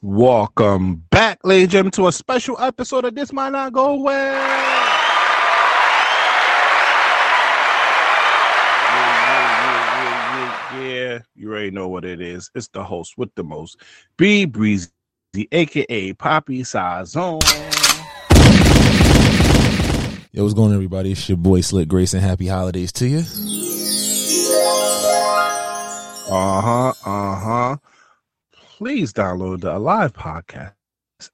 Welcome back, ladies and gentlemen, to a special episode of This Might Not Go Well. Yeah, you already know what it is. It's the host with the most, B Brezzy, aka Poppy Sazon. Yo, what's going on, everybody? It's your boy Slick Grace, and Happy holidays to you. Uh huh. Uh huh. Please download the Alive Podcast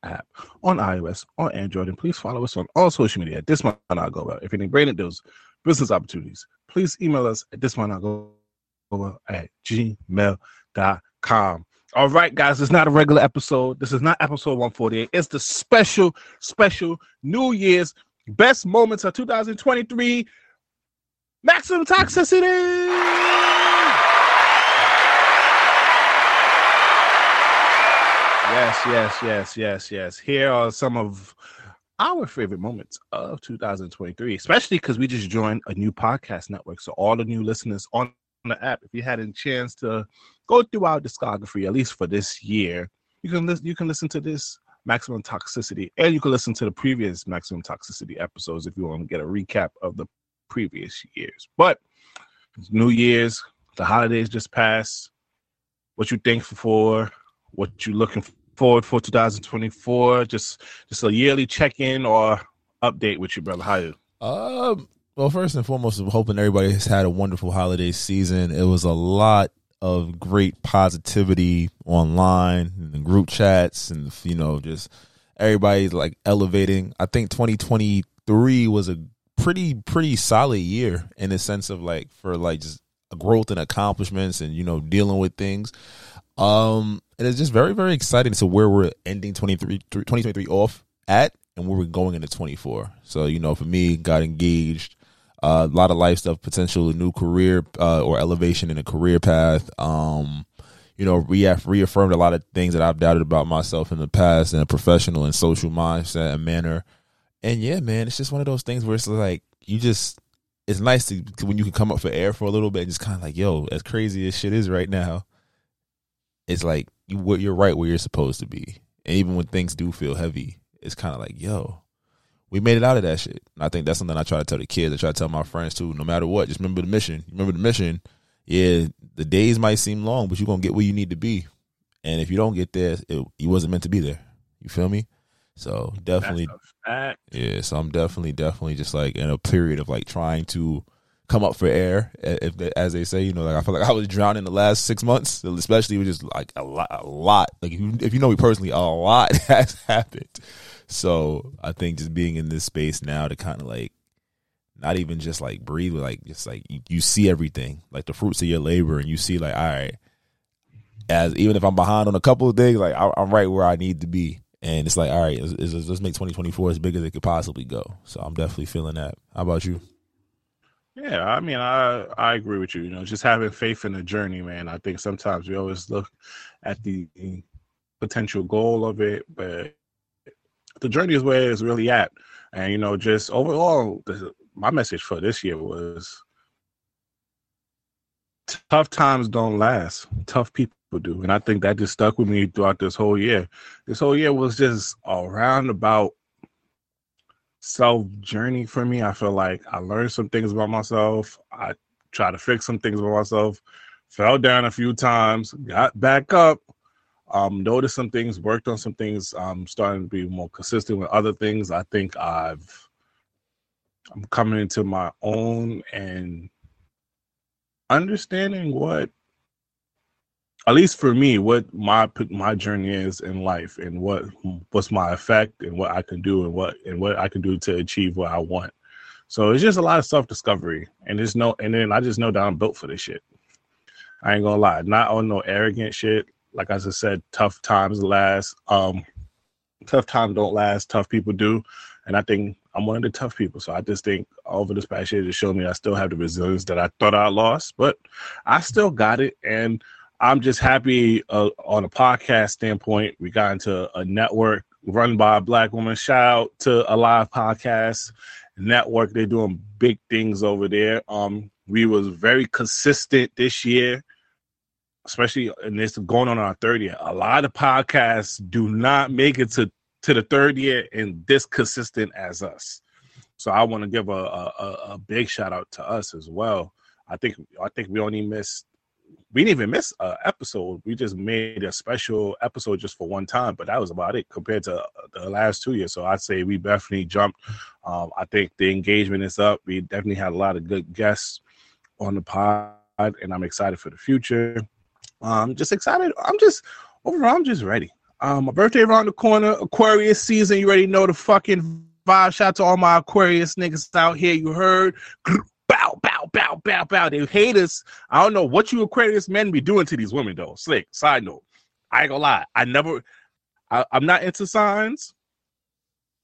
app on iOS or Android, and please follow us on all social media. This might not go well. If you need brain deals, business opportunities, please email us at this might not go at gmail.com. All right, guys, it's not a regular episode. This is not episode 148. It's the special, special New Year's best moments of 2023 maximum toxicity. Yes, yes, yes, yes, yes. Here are some of our favorite moments of 2023, especially because we just joined a new podcast network. So, all the new listeners on the app, if you had a chance to go through our discography, at least for this year, you can listen. You can listen to this maximum toxicity, and you can listen to the previous maximum toxicity episodes if you want to get a recap of the previous years. But New Year's, the holidays just passed. What you thankful for? What you looking forward for 2024? Just just a yearly check in or update with you, brother. How you? Um, well, first and foremost, I'm hoping everybody has had a wonderful holiday season. It was a lot of great positivity online and the group chats, and you know, just everybody's like elevating. I think 2023 was a pretty pretty solid year in the sense of like for like just growth and accomplishments and you know dealing with things. Um, and it's just very very exciting to where we're ending 23 2023 off at and where we're going into 24. So you know, for me, got engaged uh, a lot of life stuff, potential new career uh, or elevation in a career path. Um, you know, we have reaffirmed a lot of things that I've doubted about myself in the past in a professional and social mindset and manner. And yeah, man, it's just one of those things where it's like you just it's nice to when you can come up for air for a little bit and just kind of like, yo, as crazy as shit is right now, it's like you you're right where you're supposed to be. And even when things do feel heavy, it's kind of like, yo, we made it out of that shit. And I think that's something I try to tell the kids. I try to tell my friends too. No matter what, just remember the mission. Remember the mission. Yeah, the days might seem long, but you're gonna get where you need to be. And if you don't get there, it, you wasn't meant to be there. You feel me? So definitely, yeah. So I'm definitely, definitely just like in a period of like trying to come up for air, if as they say. You know, like I feel like I was drowning the last six months, especially with just like a lot, a lot. Like if you, if you know me personally, a lot has happened. So I think just being in this space now to kind of like not even just like breathe, like just like you, you, see everything, like the fruits of your labor, and you see like, all right, as even if I'm behind on a couple of things, like I, am right where I need to be, and it's like, all right, let's, let's make 2024 as big as it could possibly go. So I'm definitely feeling that. How about you? Yeah, I mean, I I agree with you. You know, just having faith in the journey, man. I think sometimes we always look at the potential goal of it, but the journey is where it's really at. And you know, just overall, my message for this year was tough times don't last. Tough people do, and I think that just stuck with me throughout this whole year. This whole year was just a roundabout self journey for me. I feel like I learned some things about myself. I tried to fix some things about myself. Fell down a few times, got back up, um, noticed some things, worked on some things. I'm starting to be more consistent with other things. I think I've I'm coming into my own and understanding what at least for me what my my journey is in life and what what's my effect and what I can do and what and what I can do to achieve what I want. So it's just a lot of self discovery and there's no and then I just know that I'm built for this shit. I ain't gonna lie, not on no arrogant shit like I just said, tough times last. Um, tough times don't last. Tough people do, and I think I'm one of the tough people. So I just think over this past year just showed me I still have the resilience that I thought I lost, but I still got it, and I'm just happy uh, on a podcast standpoint. We got into a network run by a black woman. Shout out to Alive podcast network. They're doing big things over there. Um, we was very consistent this year, especially in this going on our third year. A lot of podcasts do not make it to to the third year and this consistent as us. So I want to give a, a, a big shout out to us as well. I think I think we only missed we didn't even miss an episode. We just made a special episode just for one time, but that was about it compared to uh, the last two years. So I'd say we definitely jumped. Um, I think the engagement is up. We definitely had a lot of good guests on the pod, and I'm excited for the future. Um, just excited. I'm just overall, I'm just ready. Um, my birthday around the corner. Aquarius season. You already know the fucking vibe. Shout out to all my Aquarius niggas out here. You heard bow, bow, bow. They hate us. I don't know what you Aquarius men be doing to these women though. Slick. Side note, I ain't gonna lie. I never. I, I'm not into signs,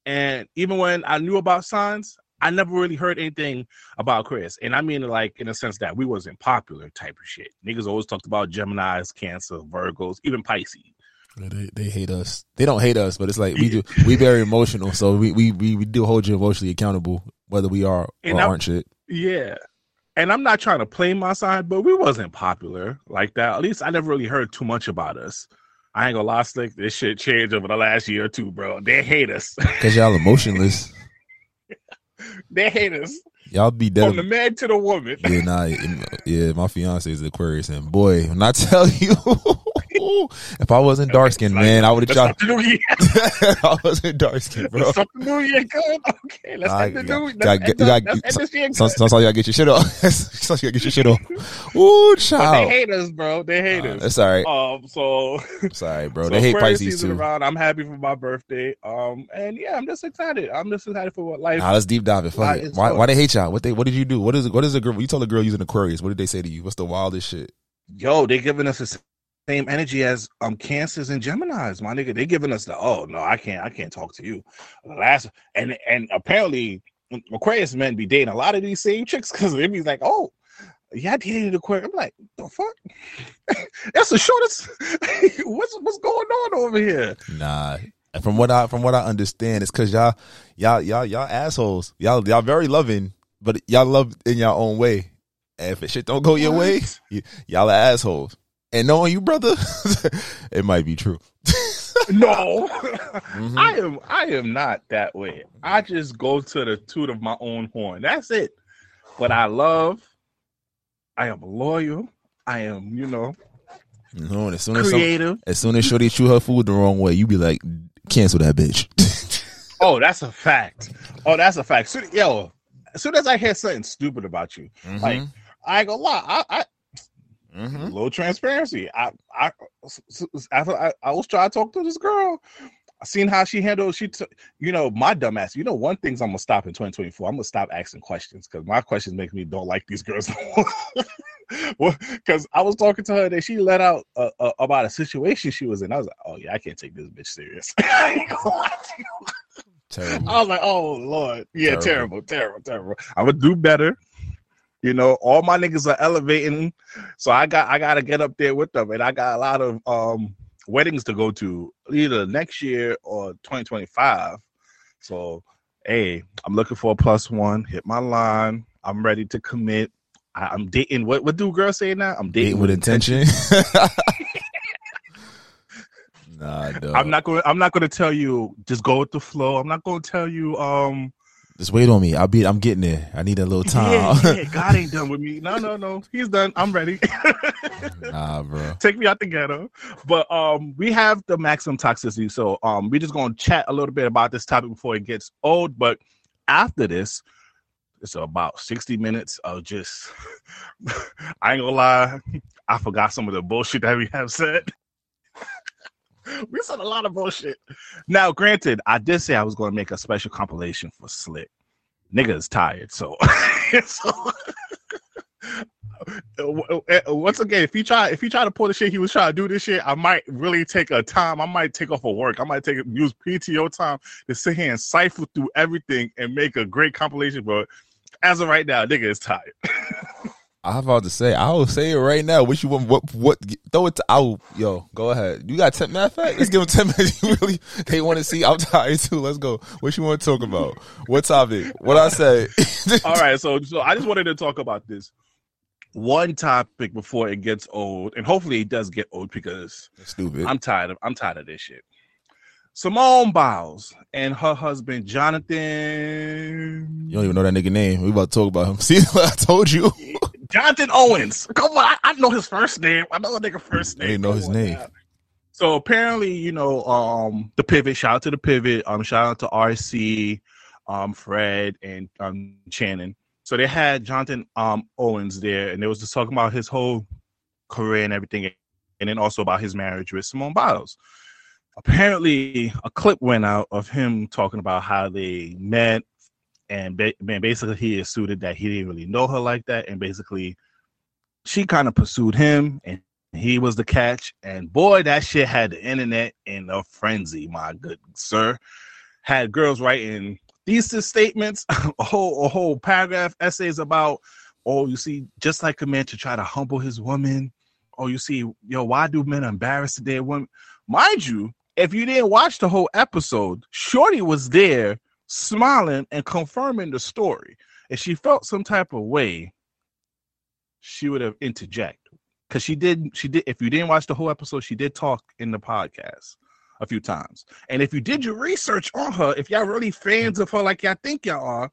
and even when I knew about signs, I never really heard anything about Chris. And I mean, like in a sense that we wasn't popular type of shit. Niggas always talked about Gemini's, Cancer, Virgos, even Pisces. They, they hate us. They don't hate us, but it's like we do. We very emotional, so we, we we we do hold you emotionally accountable, whether we are And or I- aren't shit. Yeah. And I'm not trying to play my side, but we wasn't popular like that. At least I never really heard too much about us. I ain't gonna lie, Slick. This shit changed over the last year or two, bro. They hate us. Cause y'all emotionless. they hate us. Y'all be dead From the man to the woman. Yeah, nah, yeah. My fiance is Aquarius, and boy, when I tell you, if I wasn't dark skinned, man, I would have Let's tried. start the new year. I wasn't dark skinned, bro. Let's new year good. Okay, let's Nah, end the you new. Let's you end the- let's end this year So, good. so, so you gotta get your shit off. so you gotta get your shit off. Ooh, But they hate us, bro. They hate Nah, us. It's all right. Um, so Sorry, bro. So they hate Pisces too. Around. I'm happy for my birthday. Um, and yeah, I'm just excited. I'm just excited for what life. Nah, let's deep dive it. Fuck it. Why, why they hate y'all? What they? What did you do? What is? What is a girl? You told a girl using Aquarius. What did they say to you? What's the wildest shit? Yo, they giving us the same energy as um cancers and Gemini's, my nigga. They giving us the oh no, I can't, I can't talk to you. Last and and apparently Aquarius men be dating a lot of these same chicks because they be like, oh, yeah, I dated Aquarius. I'm like, the fuck? That's the shortest. what's what's going on over here? Nah. From what I from what I understand, it's because y'all y'all y'all y'all assholes. Y'all y'all very loving, but y'all love in your own way. And if it shit don't go your way, y- y'all are assholes. And knowing you, brother, it might be true. No, Mhm. I am I am not that way. I just go to the toot of my own horn. That's it. But I love, I am loyal. I am, you know, You know, and as soon as some, creative. as soon as Shorty chew her food the wrong way, you be like, cancel that bitch. Oh, that's a fact. Oh, that's a fact. Soon, yo, as soon as I hear something stupid about you, like I go, lie, I, I Mhm. a little transparency. I, I, s- s- after I, I was trying to talk to this girl. I seen how she handled. She took, you know, my dumbass. You know, one thing's I'm gonna stop in 2024. I'm gonna stop asking questions because my questions make me don't like these girls. well, because I was talking to her that she let out uh, uh, about a situation she was in. I was like, oh yeah, I can't take this bitch serious. I ain't gonna lie to you. Terrible. I was like, oh lord, yeah, Terrible. terrible, terrible, terrible. I'm gonna do better. You know, all my niggas are elevating, so I got I gotta get up there with them, and I got a lot of um weddings to go to either next year or 2025. So, hey, I'm looking for a plus one. Hit my line. I'm ready to commit. I, I'm dating. What what do girls say now? I'm dating, Dating with intention. nah, dog. I'm not going. I'm not going to tell you just go with the flow. I'm not going to tell you um Just wait on me. I'll be. I'm getting there. I need a little time. Yeah, yeah, God ain't done with me. No, no, no. He's done. I'm ready. nah, bro. Take me out the ghetto. But um, we have the maximum toxicity. So um, we're just gonna chat a little bit about this topic before it gets old. But after this, it's about 60 minutes of just I ain't gonna lie, I forgot some of the bullshit that we have said. we said a lot of bullshit. Now, granted, I did say I was gonna make a special compilation for Slick. Nigga is tired, so, so once again, if he try if he try to pull the shit he was trying to do this shit, I might really take a time. I might take off of work. I might take use PTO time to sit here and cipher through everything and make a great compilation. But as of right now, nigga is tired. I was about to say, I will say it right now. What you want? What? What? Throw it to. I'll yo, go ahead. You got ten. Matter of fact, let's give them ten minutes. You really? They want to see. I'm tired too. Let's go. What you want to talk about? What topic? What I say? All right. So, so I just wanted to talk about this one topic before it gets old, and hopefully it does get old because That's stupid. I'm tired of. I'm tired of this shit. Simone Biles and her husband Jonathan. you don't even know that nigga name. We about to talk about him. See, I told you. Jonathan Owens. Come on, I, I know his first name. I know a nigga first name. didn't know Come his on name. So apparently, you know, um, the pivot. Shout out to the pivot. Um, shout out to RC, um, Fred, and um, Channing. So they had Jonathan um Owens there, and they was just talking about his whole career and everything, and then also about his marriage with Simone Biles. Apparently, a clip went out of him talking about how they met, and ba- man, basically he asserted that he didn't really know her like that, and basically she kind of pursued him, and he was the catch. And boy, that shit had the internet in a frenzy. My good sir, had girls writing thesis statements, a whole a whole paragraph essays about, oh, you see, just like a man to try to humble his woman. Oh, you see, yo, why do men embarrass their women? Mind you, if you didn't watch the whole episode, Shorty was there smiling and confirming the story. If she felt some type of way, she would have interject because she did. She did. If you didn't watch the whole episode, she did talk in the podcast a few times. And if you did your research on her, if y'all really fans of her like y'all think y'all are,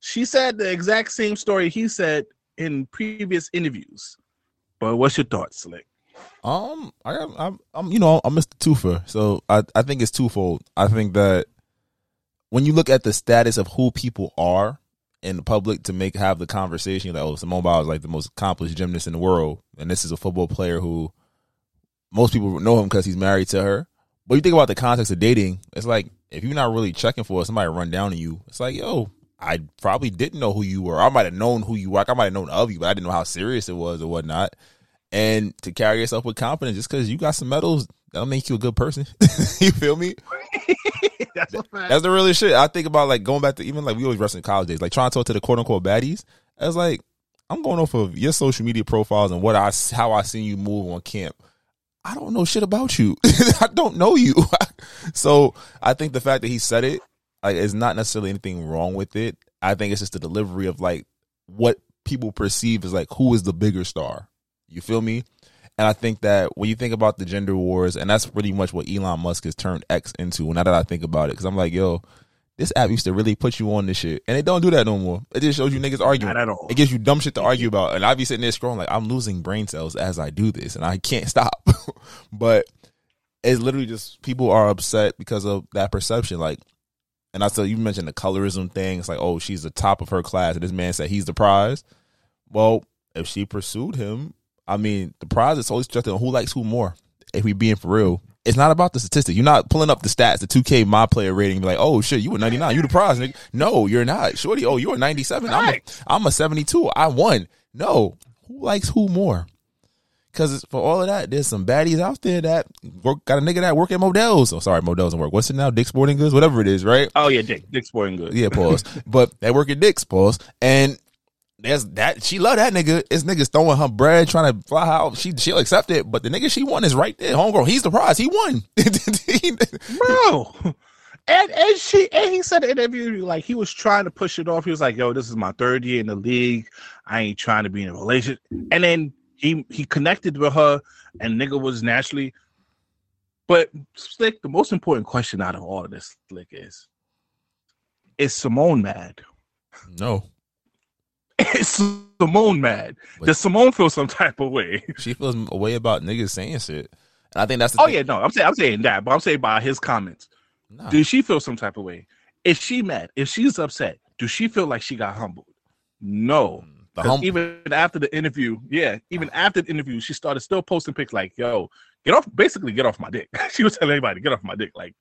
she said the exact same story he said in previous interviews. But what's your thoughts, Slick? Um, I I'm, I'm, you know, I'm Mr. Twofer, so I, I think it's twofold. I think that when you look at the status of who people are in the public to make have the conversation, like, oh, Simone Biles is like the most accomplished gymnast in the world, and this is a football player who most people know him because he's married to her. But you think about the context of dating, it's like if you're not really checking for somebody run down on you, it's like, yo, I probably didn't know who you were. I might have known who you were. Like, I might have known of you, but I didn't know how serious it was or whatnot. And to carry yourself with confidence, just because you got some medals, that'll make you a good person. you feel me? That's. That's the realest shit. I think about like going back to even like we always wrestle in college days, like trying to talk to the quote unquote baddies. I was like, I'm going off of your social media profiles and what I how I seen you move on camp. I don't know shit about you. I don't know you. so I think the fact that he said it like is not necessarily anything wrong with it. I think it's just the delivery of like what people perceive as like who is the bigger star. You feel me? And I think that when you think about the gender wars, and that's pretty much what Elon Musk has turned X into. Now that I think about it, because I'm like, yo, this app used to really put you on this shit, and it don't do that no more. It just shows you niggas arguing. Not at all. It gives you dumb shit to argue about, and I be sitting there scrolling like I'm losing brain cells as I do this, and I can't stop. but it's literally just people are upset because of that perception. Like, and I said you mentioned the colorism thing. It's like, oh, she's the top of her class, and this man said he's the prize. Well, if she pursued him, I mean, the prize is always just on who likes who more. If we being for real, it's not about the statistic. You're not pulling up the stats, the 2K my player rating, be like, oh shit, you were 99, you the prize, nigga. No, you're not. Shorty, oh, you're 97. I'm a. I'm a 72. I won. No, who likes who more? Because for all of that, there's some baddies out there that work, got a nigga that work at Modell's. Oh, sorry, Modell's doesn't work. What's it now? Dick's Sporting Goods, whatever it is, right? Oh yeah, Dick. Dick Sporting Goods. Yeah, pause. but they work at Dick's, pause. And there's that she love that nigga. This nigga's throwing her bread, trying to fly out. She she'll accept it, but the nigga she won is right there. Homegirl, he's the prize. He won. bro. And and she and he said in the interview like he was trying to push it off. He was like, "Yo, this is my third year in the league. I ain't trying to be in a relationship." And then he he connected with her, and nigga was naturally. But slick, the most important question out of all of this, slick, is: Is Simone mad? no, Is Simone mad? But- Does Simone feel some type of way? she feels a way about niggas saying shit, and I think that's the Oh thing. yeah, no, I'm saying I'm saying that, but I'm saying by his comments. Nah. Does she feel some type of way? Is she mad? If she's upset, does she feel like she got humbled? No. Mm, the 'Cause hum- even after the interview, yeah, even after the interview, she started still posting pics like, yo, get off, basically get off my dick. she was telling everybody, get off my dick. Like,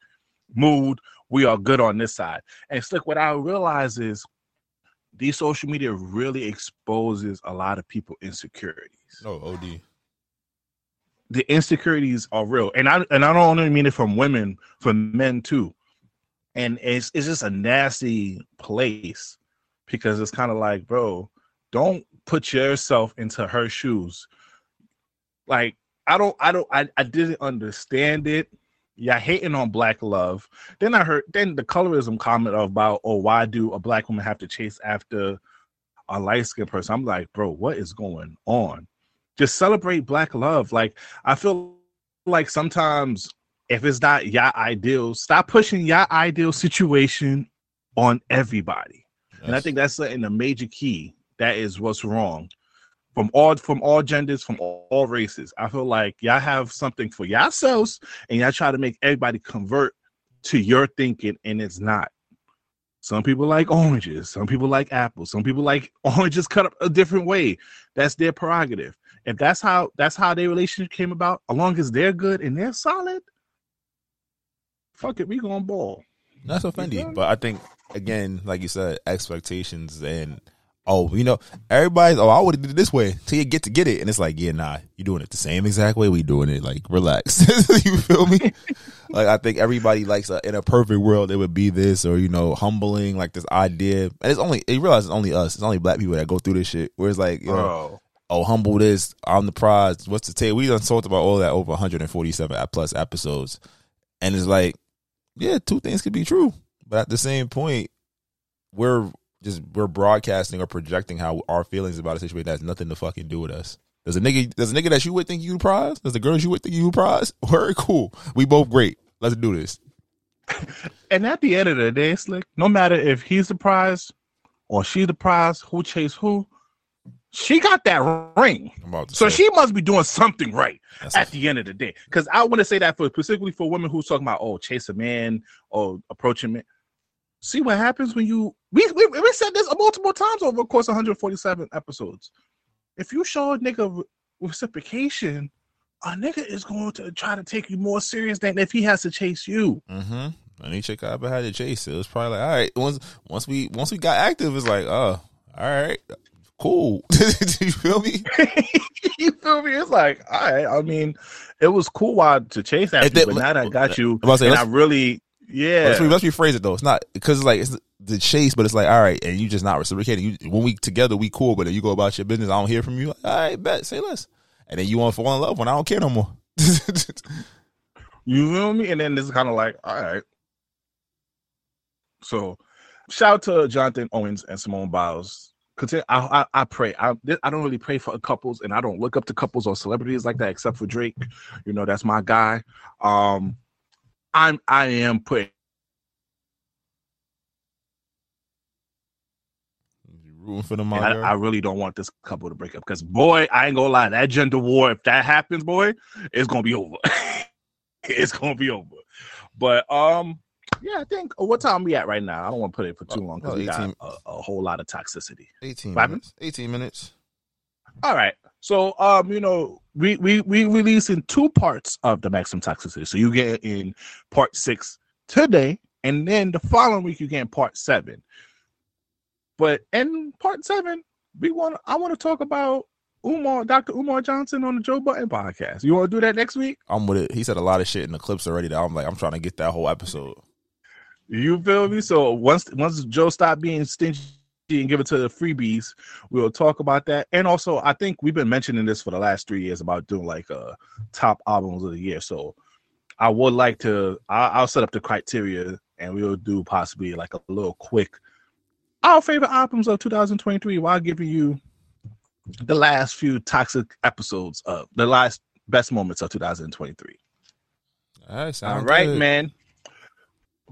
mood, we are good on this side. And it's like what I realize is these social media really exposes a lot of people insecurities. Oh, OD. The insecurities are real, and I and I don't only mean it from women, from men too. And it's it's just a nasty place because it's kind of like, bro, don't put yourself into her shoes. Like I don't, I don't, I, I didn't understand it. Yeah, hating on black love. Then I heard then the colorism comment about, oh, why do a black woman have to chase after a light skinned person? I'm like, bro, what is going on? Just celebrate black love. Like I feel like sometimes if it's not your ideal, stop pushing your ideal situation on everybody. Yes. And I think that's a, a major key. That is what's wrong from all from all genders, from all, all, races. I feel like y'all have something for yourselves, and y'all try to make everybody convert to your thinking, and it's not. Some people like oranges, some people like apples, some people like oranges cut up a different way. That's their prerogative. If that's how that's how their relationship came about, as long as they're good and they're solid, fuck it, we gonna ball. That's offending, but I think again, like you said, expectations and oh, you know, everybody's, oh, I would have did it this way till you get to get it. And it's like, yeah, nah, you're doing it the same exact way we doing it. Like, relax. you feel me? like, I think everybody likes a, in a perfect world, it would be this or, you know, humbling, like this idea. And it's only, you realize it's only us. It's only black people that go through this shit. Where it's like, you know, oh, humble this, I'm the prize. What's the take? We done talked about all that over 147 plus episodes. And it's like, yeah, two things could be true. But at the same point, we're just we're broadcasting or projecting how our feelings about a situation that has nothing to fucking do with us. There's a nigga, there's a nigga that you would think you prize. There's a girl you would think you would prize. Very cool. We both great. Let's do this. and at the end of the day, Slick, no matter if he's the prize or she the prize, who chase who, she got that ring. So she must be doing something right That's at the end of the day. Because I want to say that for specifically for women who's talking about, oh, chase a man or approaching men see what happens when you we, we, we said this multiple times over the course of 147 episodes. If you show a nigga reciprocation, a nigga is going to try to take you more serious than if he has to chase you. Mm-hmm. Any chick I ever had to chase, it was probably like, all right. Once once we once we got active, it's like, oh, all right, cool. you feel me? you feel me? It's like, all right. I mean, it was cool while to chase after, you, but now that I got you, I, say, and I really yeah. Let's, let's rephrase it though. It's not because it's like it's the chase, but it's like all right, and you just not reciprocating. You when we together we cool, but then you go about your business. I don't hear from you. All right, bet say less, and then you want to fall in love when I don't care no more. you feel me? And then this is kind of like all right. So, shout out to Jonathan Owens and Simone Biles. Continue, I, I, I pray. I I don't really pray for couples, and I don't look up to couples or celebrities like that, except for Drake. You know, that's my guy. Um, I'm I am putting rooting for them. I, I, really don't want this couple to break up because boy, I ain't gonna lie, that gender war, if that happens, boy, it's gonna be over. it's gonna be over. But um, yeah, I think uh, what time we at right now? I don't want to put it for too long because we got a, a, whole lot of toxicity. Eighteen Five minutes. Eighteen minutes. All right. So um, you know, we we we release in two parts of the maximum toxicity. So you get in part six today, and then the following week you get in part seven. But in part seven, we want I want to talk about Umar, Dr. Umar Johnson on the Joe Budden podcast. You want to do that next week? I'm with it. He said a lot of shit in the clips already that I'm like, I'm trying to get that whole episode. You feel me? So once once Joe stopped being stingy and give it to the freebies. We'll talk about that. And also, I think we've been mentioning this for the last three years about doing like uh top albums of the year. So I would like to I'll, I'll set up the criteria and we'll do possibly like a little quick our favorite albums of 2023 while giving you the last few toxic episodes of the last best moments of 2023. All right, All right man.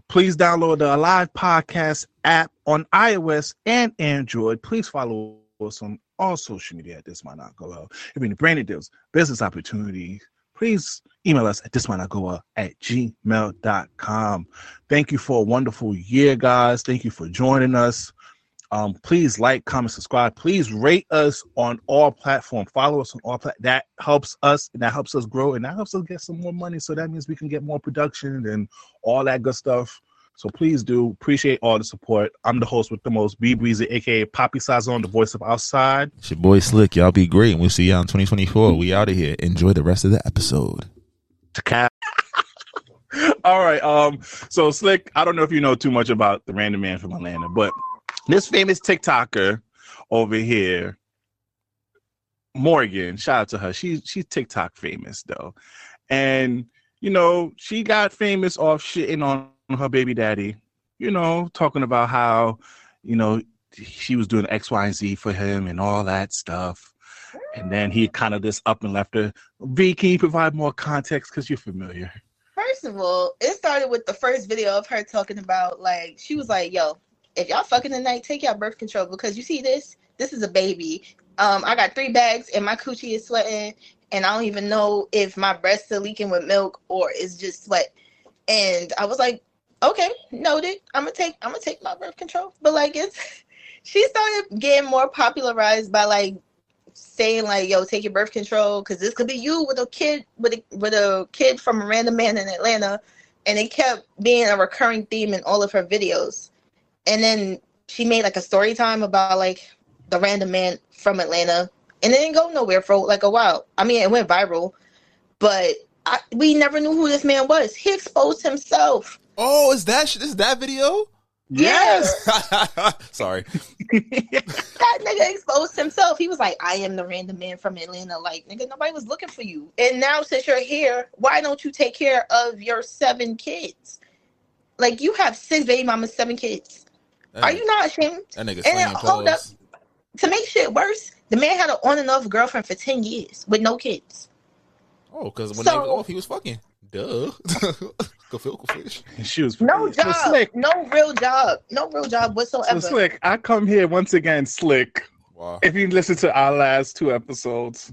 Please download the Alive Podcast app on iOS and Android. Please follow us on all social media at This Might Not Go Well. If any branded deals, business opportunities, please email us at this might not go at gmail.com. Thank you for a wonderful year, guys. Thank you for joining us. Um, please like, comment, subscribe. Please rate us on all platforms. Follow us on all plat. That helps us, and that helps us grow, and that helps us get some more money. So that means we can get more production and all that good stuff. So please do appreciate all the support. I'm the host with the most, B Brezzy, aka Poppy Sazon, the voice of outside. It's your boy Slick. Y'all be great. And we'll see y'all in 2024. We out of here. Enjoy the rest of the episode. all right. Um. So Slick, I don't know if you know too much about the random man from Atlanta, but this famous TikToker over here, Morgan. Shout out to her. She's she's TikTok famous though, and you know she got famous off shitting on her baby daddy. You know, talking about how you know she was doing X, Y, and Z for him and all that stuff. And then he kind of just up and left her. V, can you provide more context because you're familiar? First of all, it started with the first video of her talking about like she was like, "Yo, if y'all fucking tonight, take y'all birth control because you see this, this is a baby. Um, I got three bags and my coochie is sweating, and I don't even know if my breasts are leaking with milk or it's just sweat." And I was like, "Okay, noted. I'm gonna take I'm gonna take my birth control." But like it's, she started getting more popularized by like saying like, "Yo, take your birth control," because this could be you with a kid with a with a kid from a random man in Atlanta, and it kept being a recurring theme in all of her videos. And then she made like a story time about like the random man from Atlanta, and it didn't go nowhere for like a while. I mean, it went viral, but I, we never knew who this man was. He exposed himself. Oh, is that is that video? Yes. Sorry. that nigga exposed himself. He was like, I am the random man from Atlanta. Like, nigga, nobody was looking for you. And now, since you're here, why don't you take care of your seven kids? Like, you have six baby mamas, seven kids. That Are nigga- you not ashamed? That nigga And then, hold up. To make shit worse, the man had an on and off girlfriend for 10 years with no kids. Oh, because when So- they was off, he was fucking. Duh. Go feel fish. She was No so job. slick. No real job. No real job So whatsoever. slick. I come here once again, slick. Wow. If you listen to our last two episodes,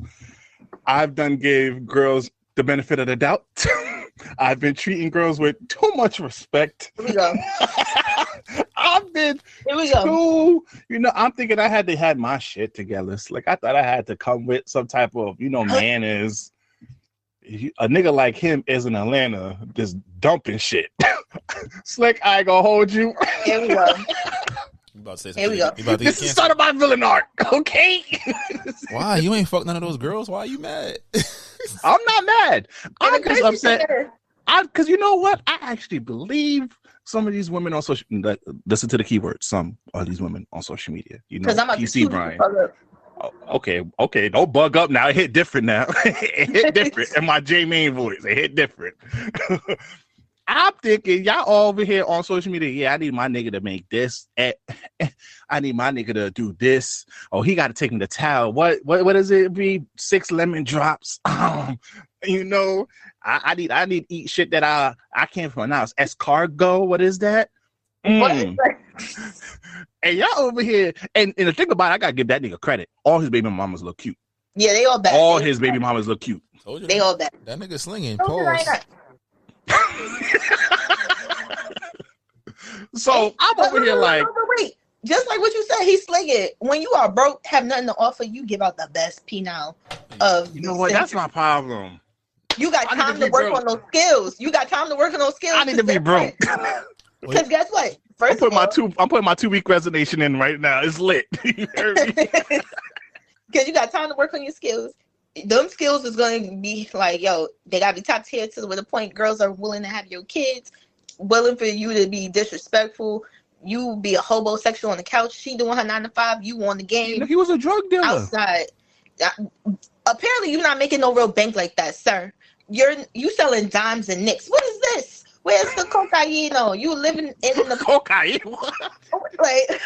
I've done gave girls the benefit of the doubt. I've been treating girls with too much respect. Here we go. I've been Here we go. too, you know, I'm thinking I had to have my shit together. Like I thought I had to come with some type of, you know, manners. You- A nigga like him is in Atlanta just dumping shit. Slick, I ain't gonna hold you. Here we go. You about to say something? Here we go. You about to This is canceled? start of my villain arc, okay? Why you ain't fuck none of those girls? Why are you mad? I'm not mad. I'm And the just crazy upset. I because you know what? I actually believe some of these women on social. Listen to the keyword. Some of these women on social media. You know, Because I'm a PC Brian. Okay, okay. Don't bug up now. It hit different now. it hit different in my J main voice. It hit different. I'm thinking y'all all over here on social media. Yeah, I need my nigga to make this. Eh, eh, I need my nigga to do this. Oh, he got to take me to town. What? What? What does it be? Six lemon drops. Um, you know, I, I need. I need eat shit that I I can't pronounce. Escargot. What is that? What Mm. And y'all over here, and, and the thing about it, I gotta give that nigga credit. All his baby mamas look cute. Yeah, they all bad. All they, his baby mamas look cute. Told you they that, all bad. that nigga slinging. Don't Pause. that. so I'm But over no, here no, no, like, no, no, wait. Just like what you said, he's slinging. When you are broke, have nothing to offer, you give out the best penile of you know what? That's my problem. You got I need to time to, work broke. on those skills. You got time to work on those skills. I need to be broke. Because guess what? First I'm putting of my two. I'm putting my two week resignation in right now. It's lit. You heard me? because you got time to work on your skills. Them skills is going to be like, yo, they got to be top tier to the point girls are willing to have your kids, willing for you to be disrespectful. You be a homosexual on the couch. She doing her nine to five. You on the game he was a drug dealer. outside. Uh, Apparently, you're not making no real bank like that, sir. You're you selling dimes and nicks. What is this? Where's the cocaine? You living in the Cocaine. like?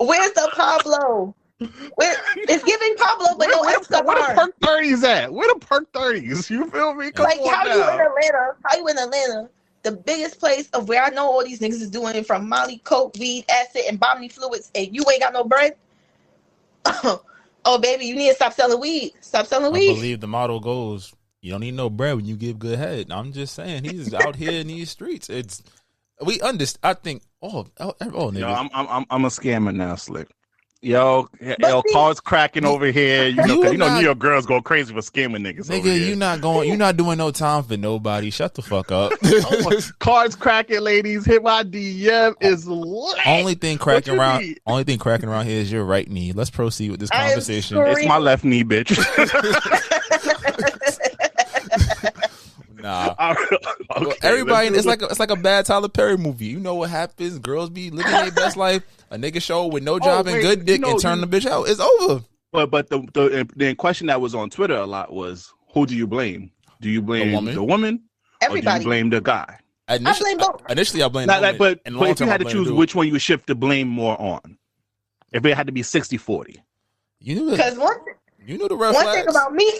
Where's the Pablo? Where it's giving Pablo, but Where, no where, Escobar. where the perk thirties at? Where the perk thirties? You feel me? Come like on how you in. Atlanta? How you in Atlanta? The biggest place of where I know all these niggas is doing from Molly, coke, weed, acid, and bodily fluids, and you ain't got no bread. oh baby, you need to stop selling weed. Stop selling weed. I believe the motto goes, "You don't need no bread when you give good head." I'm just saying, he's out here in these streets. It's we understand. I think, oh, oh, oh, oh niggas. Yo, I'm, I'm I'm I'm a scammer now, slick. Yo, yo, see- cars cracking over here. You know, You you know New York girls go crazy for scamming niggas. over Nigga, here. you not going. You not doing no time for nobody. Shut the fuck up. Oh cars cracking, ladies. Hit my DM is lit. only thing cracking around. mean? Only thing cracking around here is your right knee. Let's proceed with this conversation. It's my left knee, bitch. Nah. Okay, Well, everybody, it's like a, it's like a bad Tyler Perry movie. You know what happens? Girls be living their best life. A nigga show with no oh, job and Oh, wait, good dick you know, and turn you- the bitch out. It's over. But but the, the the question that was on Twitter a lot was who do you blame? Do you blame woman? the woman, or do Everybody. you blame the guy? Initially, blame both. initially I blame. Not the like, but, In but if you had to choose which one you would shift the blame more on, if it had to be 60-40. you knew the Because one, you knew the red one flags. thing about me,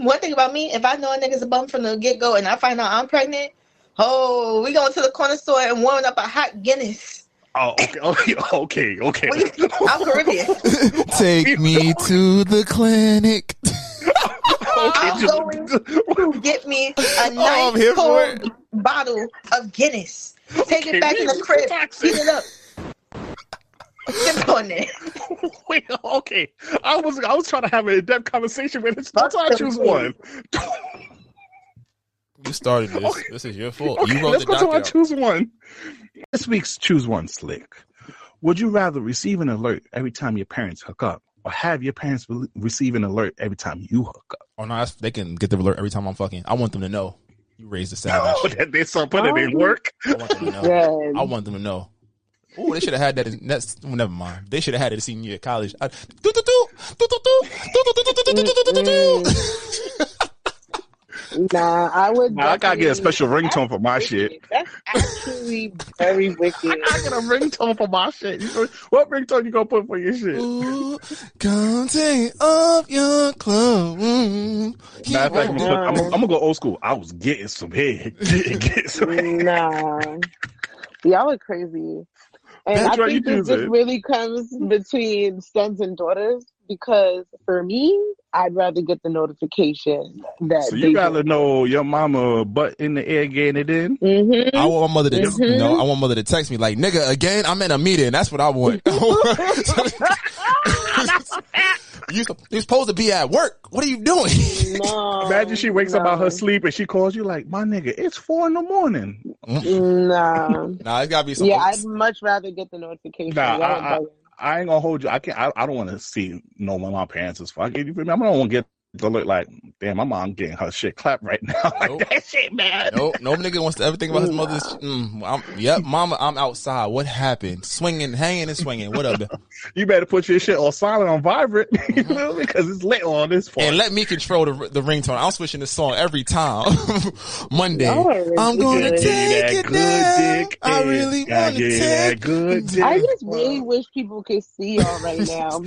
one thing about me, if I know a nigga's a bum from the get go and I find out I'm pregnant, oh, we going to the corner store and warming up a hot Guinness. Oh, okay, okay, okay, okay. I'm Caribbean. Take me to the clinic. I'm going to get me a Oh, I'm here nice for cold bottle of Guinness. Take Okay, it back in the crib, toxic. heat it up. Get on there. Wait, okay. I was I was trying to have an in-depth conversation with it. That's why I choose one. You started this. This is your fault. Okay, you wrote let's the go to my docket. out. choose one. This week's choose one slick. Would you rather receive an alert every time your parents hook up, or have your parents re- receive an alert every time you hook up? Oh no, that's, they can get the alert every time I'm fucking. I want them to know. You raised the savage. Oh, that they start putting it in work. I want them to know. Yes. I want them to know. Oh, they should have had that. In, that's well, never mind. They should have had it a senior year of college. I, do, do, do, do, do, do, do, do, do, do, do, do, do, do, do, do. Nah, I would. Nah, I gotta get a definitely- special ringtone for my That's shit. That's actually very wicked. I get a ringtone for my shit. You know, What ringtone you gonna put for your shit? Ooh, Come take off your clothes. Matter of fact, I'm, gonna, I'm, I'm gonna go old school. I was getting some head. Getting, getting some head. Nah, y'all are crazy. And That's I right, think it just really comes between sons and daughters because for me, I'd rather get the notification that So you gotta know your mama butt in the air getting it in. Mm-hmm. I want my mother to, Mhm. no, I want mother to text me like, nigga, again, I'm in a meeting. That's what I want. you, you're supposed to be at work. What are you doing? No, Imagine she wakes up no. out her sleep and she calls you like, "My nigga, it's four in the morning." Nah. nah, it's gotta be something. Yeah, I'd much rather get the notification. Nah, Y'all I- are bugging. I ain't gonna hold you. I can't. I, I don't want to see no when my parents is fucking. You feel me? I don't want to get to look like, damn, my mom getting her shit clapped right now. like Nope. that shit, man. No, no nigga wants to ever think about his mother's. Mm, I'm, yep, mama, I'm outside. What happened? Swinging, hanging, and swinging. What up? You better put your shit on silent on vibrant. you feel? Because it's lit on this part. And let me control the the ringtone. I'm switching the song every time. Monday, Y'all I'm gonna ridiculous. take it down. I really wanna get that take. good dick. I just really wish people could see y'all right now.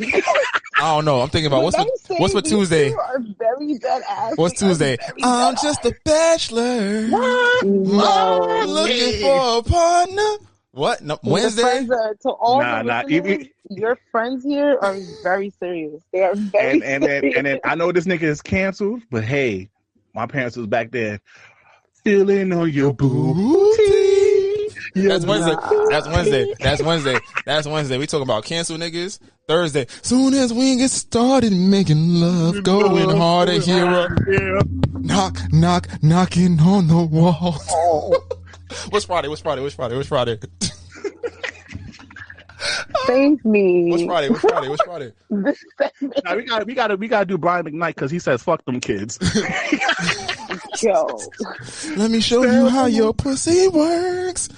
I don't know. I'm thinking about what's when for, what's for Tuesday. two Are very dead ass. What's Tuesday? I'm just a bachelor. What? Mm. no. Looking for a partner. What? No, Wednesday? are, to all Nah, nah, listeners, even- your friends here are very serious. They are very and and serious. and then I know this nigga is canceled, but hey, my parents was back there feeling on your booty. That's Yeah, Wednesday. That's Wednesday. That's Wednesday. That's Wednesday. We talking about cancel niggas. Thursday. Soon as we get started making love, going harder, hero. Yeah. Knock, knock, knocking on the wall. Oh, What's Friday? What's Friday? What's Friday? What's Friday? thank me. What's Friday? What's Friday? What's Friday? This segment, Nah, we got we got to we got to do Brian McKnight because he says fuck them kids. yo. Let me show you how your pussy works.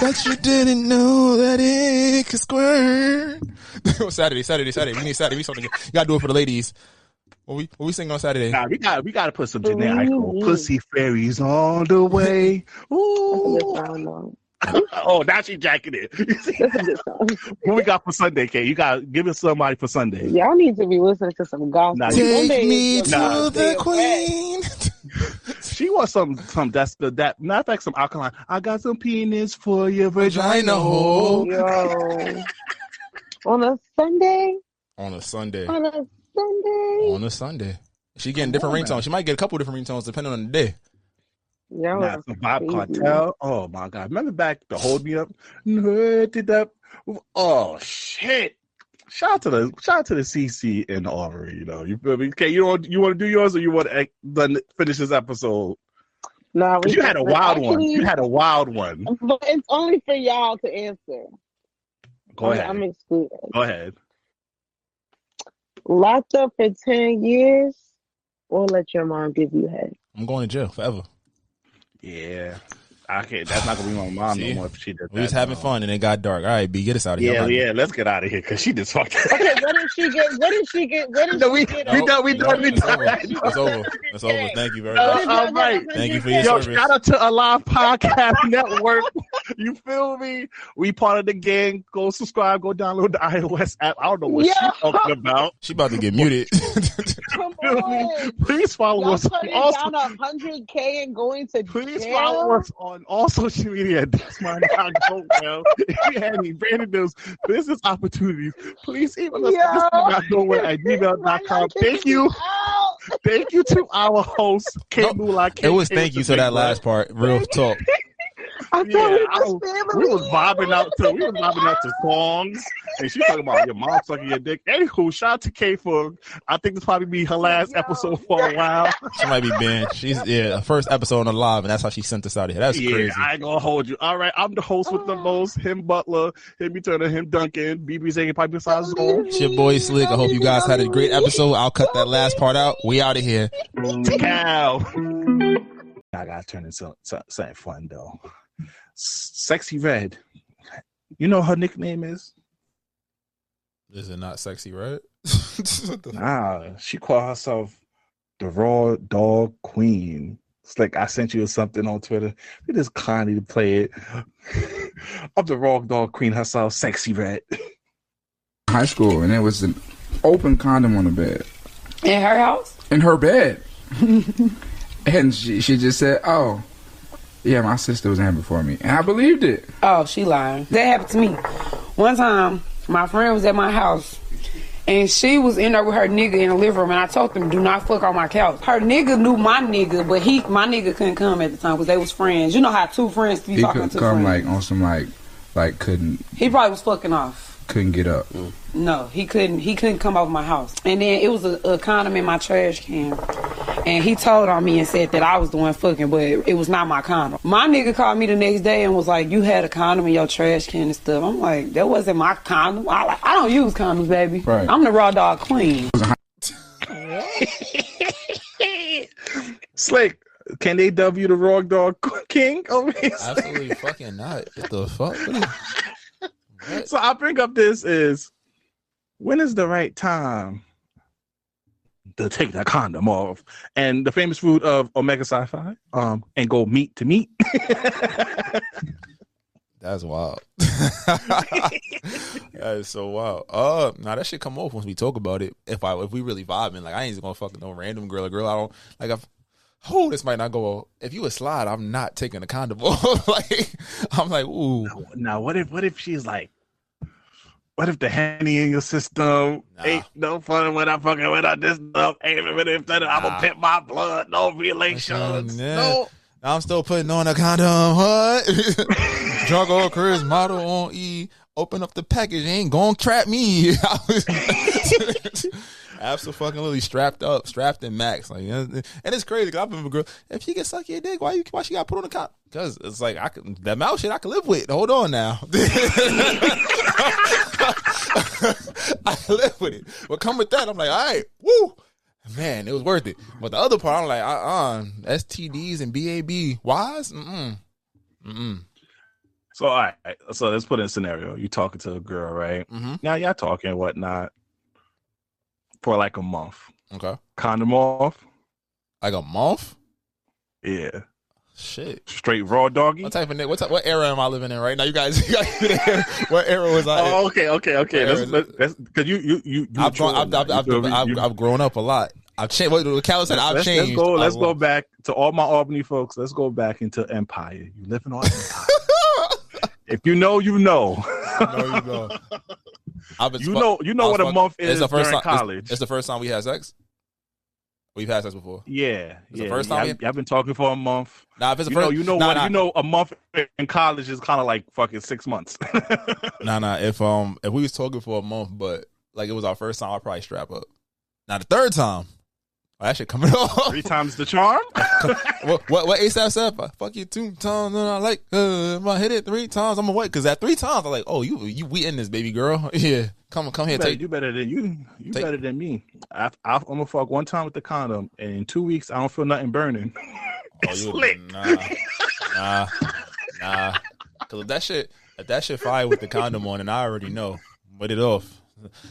Bet you didn't know that it could squirt. Oh, Saturday, Saturday, Saturday. We need Saturday. We something. You gotta do it for the ladies. What we what we sing on Saturday? nah, we got we got to put some generic pussy fairies on the way. That's a good Ooh. oh, now she jacking it. That's a good sound. what we got for Sunday, K? You got give us somebody for Sunday. Y'all need to be listening to some gospel. Nah, Take Sunday me to Nah. the queen. She wants some some that's the that matter of fact some alkaline. I got some penis for your vagina Vagina hole. hole. Yo. On a Sunday? On a Sunday. On a Sunday? On a Sunday. She getting different Come on, ringtones. She might get a couple different ringtones depending on the day. Yo, Nah, some Bob crazy. Cartel. Oh my god! Remember back to hold me up, Heard it up. Oh shit! Shout out to the shout out to the CC in Aubrey. You know, you feel me? Okay, you want you want to do yours, or you want to done finish this episode? No, Because you had a wild one. You had a wild one. But it's only for y'all to answer. Go I'm, ahead. I'm excluded. Go ahead. Locked up for ten years, or let your mom give you head. I'm going to jail forever. Yeah, I can't. That's not gonna be my mom See? no more if she did that. We was having no. fun and it got dark. All right, B, get us out of here. Yeah, I'm yeah. Let's get out of here because she just fucked. Okay, what did she get? What did she get? What did No, she we- get? we done- we No, done, we it's done. over. It's over. It's over. Thank you very Uh, much. all right. Thank you for your Yo, service. shout out to Alive Podcast Network. You feel me? We part of the gang. Go subscribe. Go download the iOS app. I don't know what Yo. she's talking about. She about to get muted. Come on. Please follow Y'all us. on turning all down hundred k and going to Please jail? follow us on all social media. That's my not go well. If you have any brand news business opportunities, please email us. Yo. This is not nowhere at gmail.com. Thank you. Thank you to our host, K No, Moolah. it was thank you to that last part. Real talk. I Yeah, thought we I was was- family. We was vibing out to we was vibing out to songs, and she talking about your mom sucking your dick. Anywho, shout out to K for I think this probably be her last Yo. episode for a while. She might be banned. She's yeah, the first episode on the live, and that's how she sent us out of here. That's yeah, crazy. I ain't gonna hold you. All right, I'm the host with the oh. most. Him Butler, him B Turner, him Duncan, BB Zane, Piper Size Zone. It's your boy Slick. I hope you guys had a great episode. I'll cut that last part out. We out of here. Cow. I gotta turn into something fun though. S- Sexyy Red. You know her nickname is? Is it not sexy, Red? Nah, she called herself the Raw Dog Queen. It's like I sent you something on Twitter. We just kindly to play it. of the Raw Dog Queen herself, Sexyy Red. high school, and it was an open condom on the bed In her house? in her bed, and she she just said, "Oh, yeah, my sister was in here before me," and I believed it. Oh, she lying. That happened to me. One time, my friend was at my house. And she was in there with her nigga in the living room, and I told them, "Do not fuck on my couch." Her nigga knew my nigga, but he, my nigga, couldn't come at the time because they was friends. You know how two friends can be He talking could to come friends. like on some like like couldn't he probably was fucking off. Couldn't get up. No, he couldn't. He couldn't come over my house. And then it was a, a condom in my trash can, and he told on me and said that I was the one fucking, but it, it was not my condom. My nigga called me the next day and was like, "You had a condom in your trash can and stuff." I'm like, "That wasn't my condom. I, like, I don't use condoms, baby. Right. I'm the raw dog queen." Slick, can they dub you the Raw Dog King over here? Absolutely fucking not. What the fuck? What is- what? So I bring up this is when is the right time to take that condom off? And the famous food of Omega Sci-Fi, um, and go meat to meat. That's wild. that is so wild. Uh, now that should come off once we talk about it. If I if we really vibing, like I ain't just gonna fucking no random girl or girl. I don't like. I've, oh, this might not go. If you a slide, I'm not taking the condom off. like I'm like, ooh, now, what if what if she's like, what if the henny in your system Nah. ain't no fun when I fucking without this stuff? Ain't even if that I'ma pimp my blood, no relations, yeah. no. I'm still putting on a condom. What? Drunk old Chris model on E. Open up the package. Ain't gonna trap me. Absolutely strapped up, strapped in max. Like, and it's crazy. Cause I've been a girl. If she can suck your dick, why you? Why she got put on a condom? Because it's like I can that mouth shit I can live with. Hold on now. I live with it. But come with that, I'm like, all right, woo. Man, it was worth it. But the other part, I'm like, uh, uh STDs and BAB, whys, mm, mm, So all right, so let's put in a scenario. You talking to a girl, right? mm-hmm. Now y'all talking and whatnot for like a month. Okay, Condom off. like a month. Yeah. Shit. Straight raw doggy. What type of nigga? What type, What era am I living in right now? You guys, you guys what era was I? in? Oh, okay, okay, okay. Where That's, that's because you, you, you, you. I've grown. I've. I've, I've? I've, I've grown up a lot. I've changed. What Cal said, I've let's, changed. Let's go. Let's go back to all my Albany folks. Let's go back into Empire. You living on Empire. if you know, you know. No, you know. You know. You know what a month It's is the first time. it's- college. It's, the first time we had sex. We've had sex before. yeah, It's the yeah. first yeah, time I've, I've been talking for a month. Nah, if it's the You know, first, you know nah, what? nah, You know, a month in college is kind of like fucking six months. Nah, nah. If um, if we was talking for a month, but like it was our first time, I'll probably strap up. Now the third time, oh, that shit coming off. Three times the charm. what what what ASAP said? Fuck you two times, and I like. Uh, if I hit it three times, I'm wait. Because at three times, I'm like, oh, you you we in this baby girl. yeah, come come here, You better, take. you better than you. You Take- better than me. I, I, I'm gonna fuck one time with the condom, and in two weeks I don't feel nothing burning. Oh, you lit. nah nah nah. Because if that shit if that shit fire with the condom on, and I already know, put it off.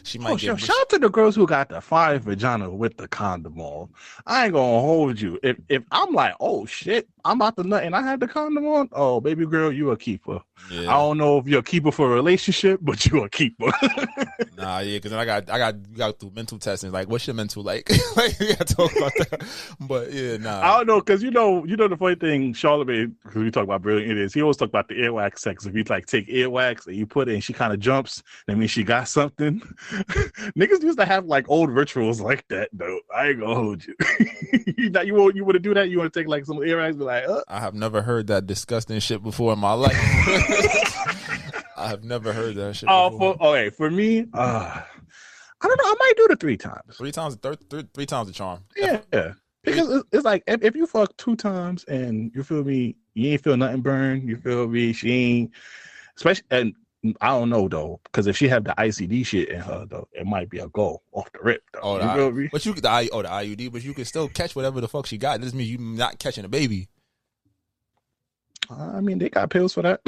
She might Oh, get. shout, out to the girls who got the fire vagina with the condom on. I ain't gonna hold you. If if I'm like, oh shit, I'm about to nut and I had the condom on. Oh, baby girl, you a keeper. I don't know if you're a keeper for a relationship, but you a keeper. nah, yeah. Because then I got I got got through mental testing. Like, what's your mental like? like, we got to talk about that. But yeah, nah. I don't know, cause you know, you know the funny thing, Charlemagne, because we talk about brilliant it is. He always talk about the earwax sex. If you like take earwax and you put it and she kind of jumps, that means she got something. Niggas used to have like old rituals like that, though. I ain't gonna hold you. you not, you want you want to do that? You want to take like some earwax, be like, uh, I have never heard that disgusting shit before in my life. I have never heard that shit. oh, before. for okay, for me, uh, I don't know. I might do the three times. three times, thir- three, three times the charm. Yeah, because it's, it's like if, if you fuck two times and you feel me, you ain't feel nothing burn. You feel me? She ain't, especially and I don't know though, because if she have the ICD shit in her though, it might be a go off the rip though. Oh, you the, I, but you the I, oh the IUD, but you can still catch whatever the fuck she got. This means you not catching a baby. I mean, they got pills for that.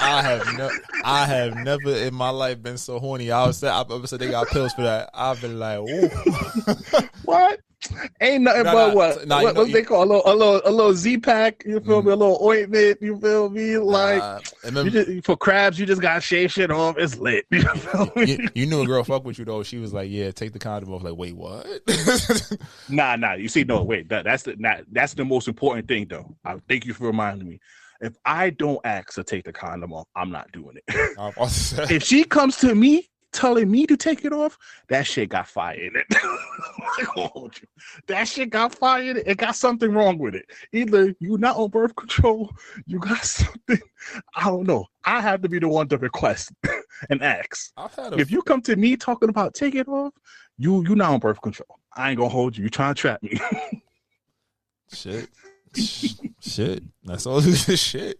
I have no, I have never in my life been so horny. I was said, I ever said they got pills for that. I've been like, ooh. what? Ain't nothing but what? what know- they call a little, a little, a little Z pack? You feel Mm. me? A little ointment. You feel me? Like Uh, and you just, for crabs, you just got shave shit off. It's lit. You feel me? you, you knew a girl fuck with you though. She was like, yeah, take the condom off. Like, wait, what? Nah, nah. You see, no, wait. That, that's the not, that's the most important thing, though. I thank you for reminding me. If I don't ask to take the condom off, I'm not doing it. I was about to say, if she comes to me telling me to take it off, that shit got fire in it. I gonna hold you. That shit got fire in it. It got something wrong with it. Either you not on birth control, you got something. I don't know. I have to be the one to request and ask. I've had a If you come to me talking about take it off, you you not on birth control. I ain't gonna hold you. You trying to trap me. shit. Shit. That's all this shit.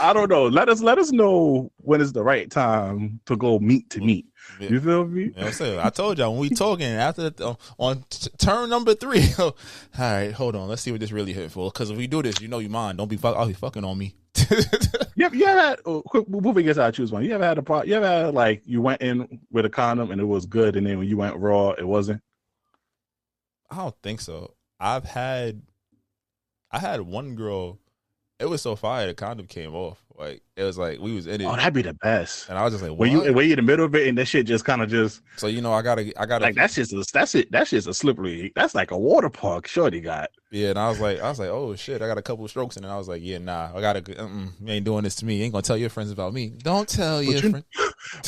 I don't know. Let us let us know when is the right time to go meet to meet. Yeah. You feel me? I'm saying? I told y'all when we talking after the, uh, on t- turn number three. all right, hold on. Let's see what this really hit for. Because if we do this, you know you mine. Don't be fuck. I'll be fucking on me. You ever, you ever had oh, quick moving gets I choose one. You ever had a part? You ever had like you went in with a condom and it was good, and then when you went raw, it wasn't. I don't think so. I've had, I had one girl. It was so fire. The condom came off. Like it was like we was in it, Oh, that'd be the best. and I was just like, what? When you when you in the middle of it and that shit just kind of just so you know, I gotta, I gotta, like that's just a, that's it. That's just a slippery. That's like a water park. Shorty got. Yeah. And I was like, I was like, oh shit, I got a couple of strokes, and then I was like, yeah, nah, I gotta, mm you ain't doing this to me. You ain't gonna tell your friends about me. Don't tell your you- friends.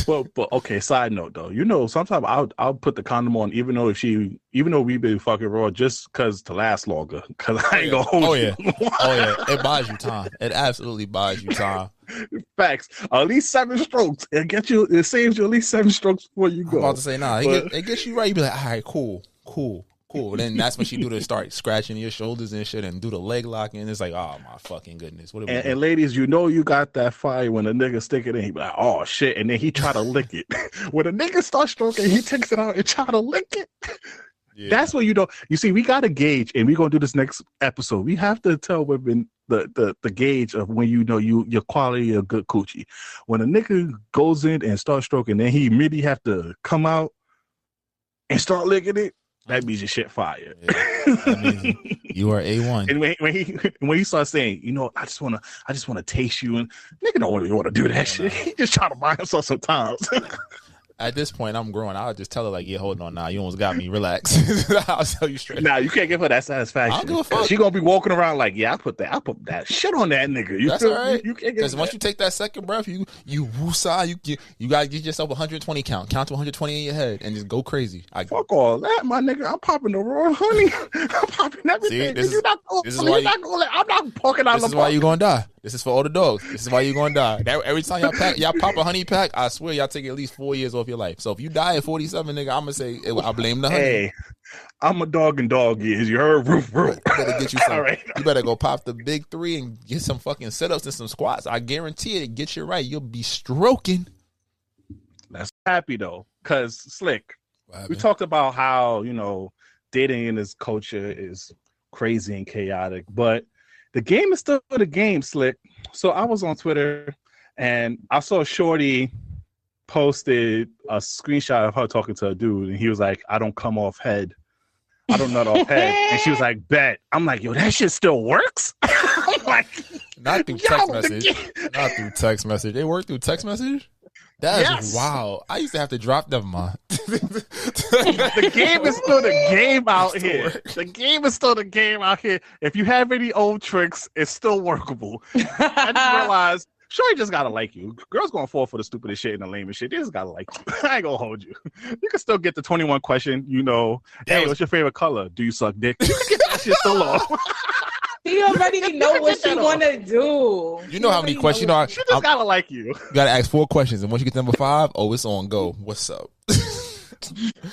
But but okay. Side note though, you know sometimes I'll I'll put the condom on even though if she even though we been fucking raw just cause to last longer. Cause I ain't gonna hold Oh, you. Oh yeah, it buys you time. It absolutely buys you time. Facts. At least seven strokes. It gets you. It saves you at least seven strokes before you I'm go. about to say, nah, it, But- get, it gets you right. You be like, all right, cool, cool, cool. And then that's when she do the start scratching your shoulders and shit and do the leg lock. And it's like, oh my fucking goodness. What And, and ladies, you know you got that fire when a nigga stick it in. He be like, oh shit, and then he try to lick it. when a nigga start stroking, he takes it out and try to lick it. Yeah. That's what you know. You see, we got to gauge, and we're gonna do this next episode. We have to tell women the the the gauge of when you know you your quality of good coochie. When a nigga goes in and starts stroking, then he immediately have to come out and start licking it. That means your shit fire. Yeah, you are a one. And when, when he when he starts saying, you know, I just wanna I just wanna taste you and nigga don't really want to do that shit. He just trying to buy himself some times. At this point, I'm growing. I'll just tell her like, yeah, hold on, now you almost got me. Relax. I'll tell you straight. nah, you can't give her that satisfaction. give a fuck. She gonna be walking around like, yeah, I put that I put that shit on that nigga. You That's feel all right. You can't Because once you take that second breath, you you woosah, you you, you gotta get yourself 120 count. Count to 120 in your head and just go crazy. I Fuck all that, my nigga. I'm popping the raw honey. I'm popping everything. this you're is- not this is why you're why not you- gonna let, I'm not poking out this the is why you gonna die. This is for all the dogs. This is why you're gonna die. That, every time y'all pack, y'all pop a honey pack, I swear y'all take at least four years off your life. So if you die at 47, nigga, I'm gonna say eh, I blame the honey. Hey, I'm a dog and dog years. You heard? Roof, roof. You better get you some. All right. You better go pop the big three and get some fucking sit ups and some squats. I guarantee it. Get you right. You'll be stroking. That's happy though, cause slick. We talked about how you know dating in this culture is crazy and chaotic, but the game is still the game, slick. So I was on Twitter and I saw Shorty posted a screenshot of her talking to a dude, and he was like, "I don't come off head." I don't nut off head, and she was like, "Bet." I'm like, "Yo, that shit still works." I'm like, Not through text message. Not through text message. They work through text message. That is Yes. wow. I used to have to drop them. mind. the game is still the game out here. work. The game is still the game out here. If you have any old tricks, it's still workable. I just realized, sure, you just gotta like you. Girls gonna fall for the stupidest shit and the lamest shit. They just gotta like you. I ain't gonna hold you. You can still get the 21 question, you know. That Hey, was- what's your favorite color? Do you suck dick? You can get that shit still off. She already know what she Get that off. wanna do. You know how many questions? You know, I, She just gotta like you. you gotta ask four questions, and once you get to number five, oh, it's on go. What's up?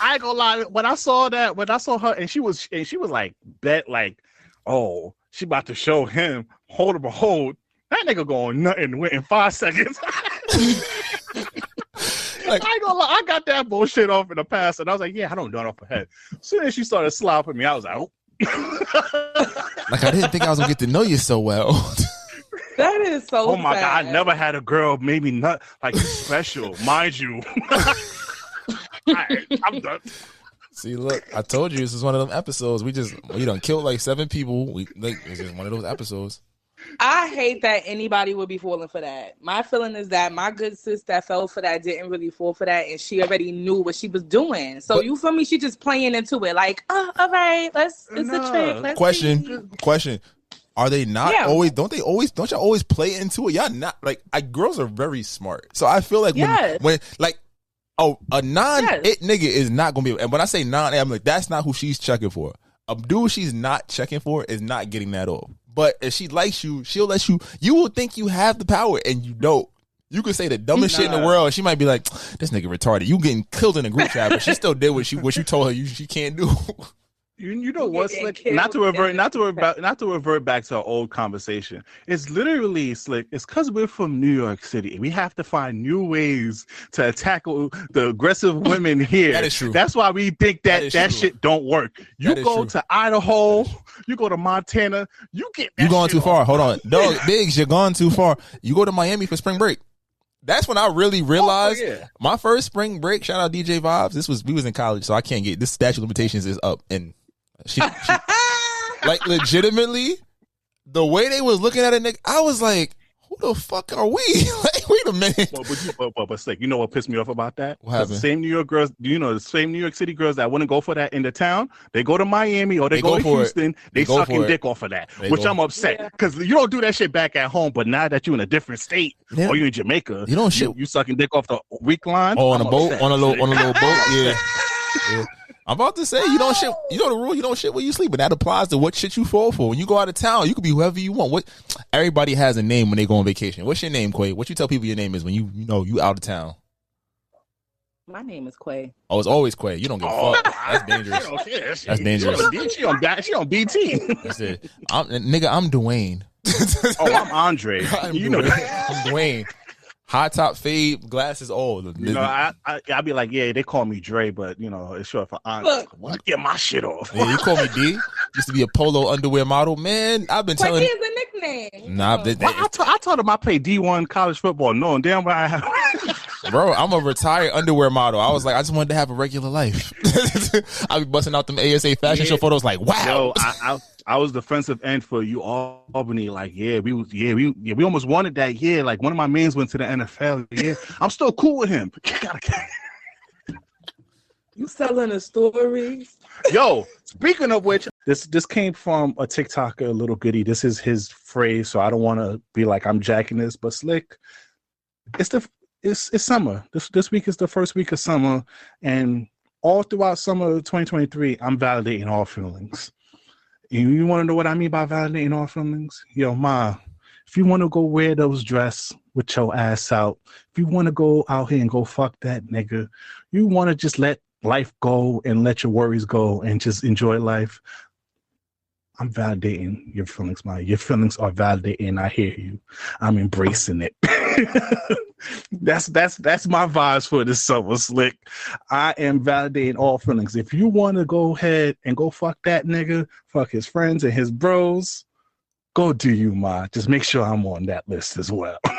I ain't gonna lie. When I saw that, when I saw her, and she was, and she was like, bet, like, oh, she about to show him. Hold and behold, that nigga going nothing within five seconds. Like- I ain't gonna lie, I got that bullshit off in the past, and I was like, yeah, I don't do it off her head. As soon as she started slapping me, I was like, oh. Like I didn't think I was gonna get to know you so well. That is so. oh my god, I never had a girl maybe not like special, mind you. Alright, I'm done. See, look, I told you this is one of them episodes. We just we done killed like seven people. We like it's just one of those episodes. I hate that anybody would be falling for that. My feeling is that my good sis that fell for that didn't really fall for that, and she already knew what she was doing. So But- you feel me? She just playing into it, like, oh, all right, let's. It's Nah. a trick. Let's see." Question, question. Are they not Yeah. always? Don't they always? Don't y'all always play into it? Y'all not like I, girls are very smart. So I feel like when, when like oh a non Yes. it nigga is not gonna be. And when I say non, I'm like that's not who she's checking for. A dude she's not checking for is not getting that off. But if she likes you, she'll let you. You will think you have the power, and you don't. You could say the dumbest shit in the world. and She might be like, "This nigga retarded." You getting killed in a group chat, but she still did what she what you told her you she can't do. You, you know You what's getting slick? killed Not to revert, not to the revert, not to revert back to our old conversation. It's literally slick. It's because we're from New York City. We have to find new ways to tackle the aggressive women here. That is true. That's why we think That that is that, shit don't work. You go true. to Idaho, you go to Montana, you get that You going shit too far. off. Hold on. Dog, Biggs, you're going too far. You go to Miami for spring break. That's when I really oh, realized Oh, yeah. my first spring break. Shout out DJ Vibes. This was we was in college, so I can't get this statute of limitations is up. And she, she like legitimately, the way they was looking at it, nigga, I was like, who the fuck are we? like, wait a minute. But, but, you, but, but, but slick, you know what pissed me off about that? What 'Cause happened? The same New York girls, you know, the same New York City girls that wouldn't go for that in the town, they go to Miami or they, They go, go to for it. Houston, They they, go sucking dick off of that, They which go- I'm upset Yeah. because you don't do that shit back at home. But now that you're in a different state Yeah. or you're in Jamaica, You don't you, shit- you sucking dick off the weak line. Oh, on I'm a boat, upset. on a little, on a little boat. Yeah. yeah. I'm about to say you don't shit. You know the rule. You don't shit where you sleep, and that applies to what shit you fall for. When you go out of town, you can be whoever you want. What everybody has a name when they go on vacation. What's your name, Quay? What you tell people your name is when you you know you out of town? My name is Quay. Oh, it's always Quay. You don't give a Oh, fuck. That's dangerous. Oh, she don't care. She- That's dangerous. She on, she on, she on BT. That's it. I'm, nigga, I'm Dwayne. oh, I'm Andre. I'm you know, Dwayne. I'm Dwayne. High top fade, glasses, all. you know, I, I I be like, yeah, they call me Dre, but you know, it's short for Andre. Look. What? Get my shit off. yeah, you call me D. Used to be a polo underwear model. Man, I've been Quay telling. is a nickname. Nah, Oh. th- Well, I, t- I told him I played D1 college football, knowing damn well I have. Bro, I'm a retired underwear model. I was like, I just wanted to have a regular life. I be busting out them ASA fashion show photos like, wow. Yo, I, I I was defensive end for UAlbany. Like, yeah, we was yeah, we yeah, we almost wanted that year. Like one of my mains went to the NFL. Yeah, I'm still cool with him. You gotta- You selling a story? Yo, speaking of which, this this came from a TikToker, little goody. This is his phrase, so I don't want to be like I'm jacking this, but slick. It's the it's it's summer. This this week is the first week of summer, and all throughout summer of 2023, I'm validating all feelings. You, you want to know what I mean by validating all feelings? Yo, ma, If you want to go wear those dress with your ass out, if you want to go out here and go fuck that nigga, you want to just let life go and let your worries go and just enjoy life. I'm validating your feelings, ma. your feelings are validating. I hear you. I'm embracing it. that's that's that's my vibes for this summer, slick. I am validating all feelings. If you want to go ahead and go fuck that nigga, fuck his friends and his bros, go do you, ma. Just make sure I'm on that list as well.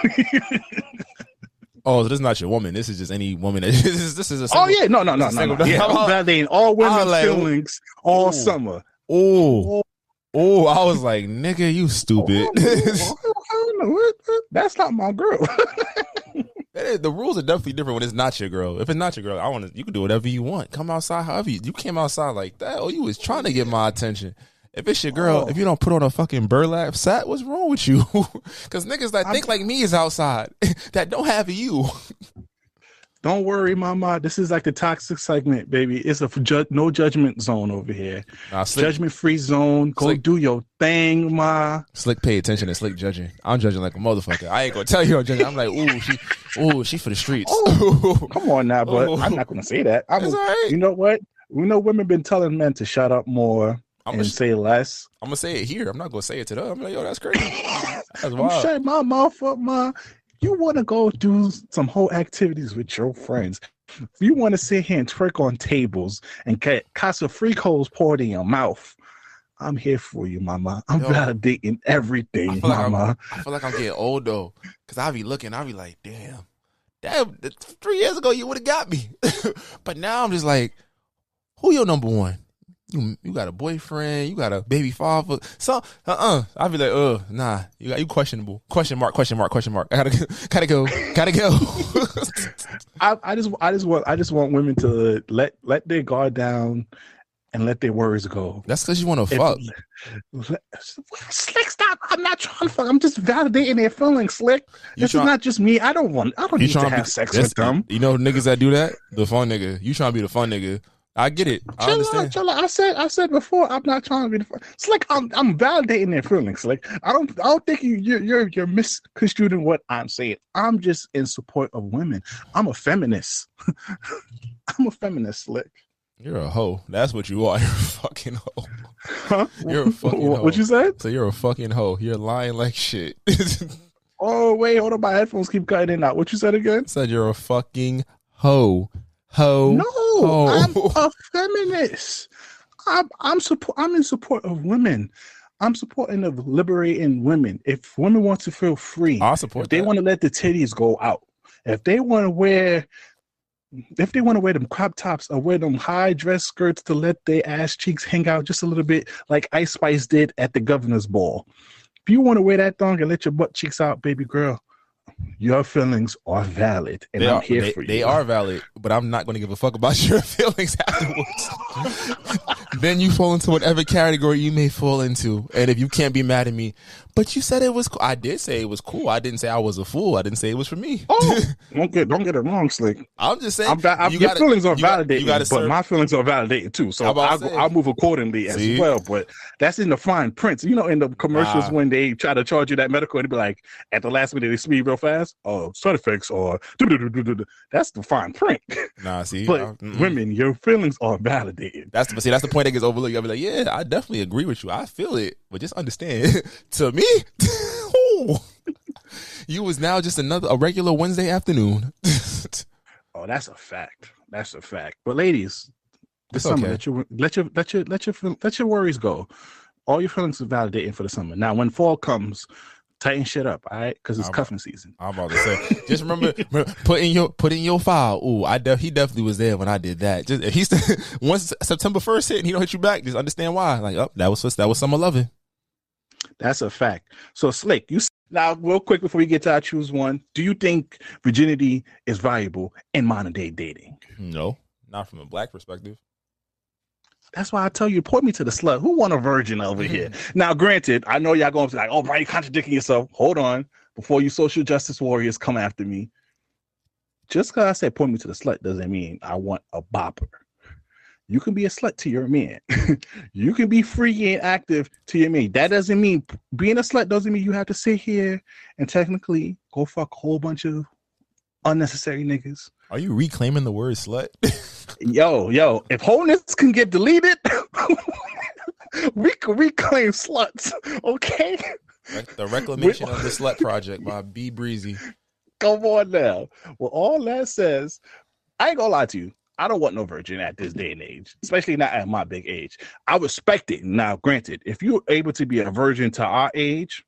Oh, so this is not your woman. This is just any woman. That, this is this is a oh yeah, no, no, no, no, no. single- Yeah, I'm validating all women's like, feelings all ooh. summer. Oh, oh, I was like, nigga, you stupid. I don't know. What- what- That's not my girl. The rules are definitely different when it's not your girl. If it's not your girl, I want to. You can do whatever you want. Come outside, however you. You came outside like that. Oh, you was trying to get my attention. If it's your girl, Oh. if you don't put on a fucking burlap sack, what's wrong with you? Because niggas that think like me is outside that don't have you. Don't worry, mama. This is like the toxic segment, baby. It's a ju- no judgment zone over here. Nah, Judgment free zone. Go Slick. do your thing, ma. slick, pay attention and slick judging. I'm judging like a motherfucker. I ain't gonna tell you I'm judging. I'm like, ooh, she, ooh, she for the streets. Oh, come on now, but Oh. I'm not gonna say that. I'm, It's all right. You know what? We know women been telling men to shut up more I'm and gonna, say less. I'm gonna say it here. I'm not gonna say it to them. I'm like, yo, that's crazy. That's I'm wild. shutting my mouth up, ma. You want to go do some whole activities with your friends. If you want to sit here and twerk on tables and get Casamigos poured in your mouth, I'm here for you, mama. I'm Yo. validating everything, I'm- mama. I feel like I'm getting old though, cause I be looking, I be like, damn, damn, three years ago you would have got me, but now I'm just like, who your number one? You you got a boyfriend, you got a baby father, so uh uh I be like, uh, nah, you got you questionable, question mark, question mark, question mark. I gotta go, gotta go, gotta go. I, I just, I just want, I just want women to let let their guard down and let their worries go. That's cause you want to fuck. Slick, stop! I'm not trying to fuck. I'm just validating their feelings, Slick. You this try- is not just me. I don't want. I don't You need to trying have be, sex with them. You know niggas that do that, the fun nigga. You trying to be the fun nigga. I get it. I Chill understand. out, chill out. I said, I said before, I'm not trying to be the. fu- It's like I'm, I'm validating their feelings. Like I don't, I don't think you, you're, you're, you're misconstruing what I'm saying. I'm just in support of women. I'm a feminist. I'm a feminist, Slick. You're a hoe. That's what you are. You're a fucking hoe. Huh? You're a fucking What, hoe. what you said? So you're a fucking hoe. You're lying like shit. Oh wait, hold on. My headphones keep cutting in and out. What you said again? Said you're a fucking hoe. Hoe. No, hoe. I'm a feminist. I'm I'm support. I'm in support of women. I'm supporting of liberating women. If women want to feel free, I support if they that. want to let the titties go out, if they want to wear, if they want to wear them crop tops or wear them high dress skirts to let their ass cheeks hang out just a little bit, like Ice Spice did at the governor's ball. If you want to wear that thong and let your butt cheeks out, baby girl, your feelings are valid, and they I'm are, here they, for you. they are valid, but I'm not going to give a fuck about your feelings afterwards. then you fall into whatever category you may fall into, and if you can't be mad at me, but you said it was cool. I did say it was cool. I didn't say I was a fool. I didn't say it was for me. Oh, don't get don't get it wrong, Slick. I'm just saying. I'm I'm, you your gotta- feelings are you validated, but my feelings are validated too. So I'm about I'll. I'll move accordingly See? as well. But that's in the fine print. You know, in the commercials Nah. when they try to charge you that medical, and be like, at the last minute they speed real fast, oh, side effects or that's the fine print. Nah, see, but I- women, your feelings are validated. That's the see. That's the point that gets overlooked. I'll be like, yeah, I definitely agree with you. I feel it, but just understand, to me, you was now just another a regular Wednesday afternoon. Oh, that's a fact. That's a fact. But ladies, this summer, let your let your let your let your let your worries go. All your feelings are validating for the summer. Now, when fall comes, tighten shit up, all right? Because it's I'm- cuffing season. I'm about to say, just remember, remember, put in your put in your file. Ooh, I def, he definitely was there when I did that. Just if he's once September first hit and he don't hit you back, just understand why. Like, oh, that was that was summer loving. That's a fact. So, Slick, you now real quick before we get to our choose one. Do you think virginity is valuable in modern day dating? No, not from a black perspective. That's why I tell you, point me to the slut. Who want a virgin over here? Mm-hmm. Now, granted, I know y'all going to be like, "Oh, Brian, you contradicting yourself." Hold on, before you social justice warriors come after me. Just because I said point me to the slut doesn't mean I want a bopper. you can be a slut to your man. you can be free and active to your man. That doesn't mean being a slut doesn't mean you have to sit here and technically go fuck a whole bunch of unnecessary niggas. Are you reclaiming the word slut? yo, yo, if wholeness can get deleted, we can reclaim sluts. Okay. the reclamation of the slut project by B Brezzy. Come on now. Well, all that says, I ain't gonna lie to you. I don't want no virgin at this day and age, especially not at my big age. I respect it. Now, granted, if you're able to be a virgin to our age,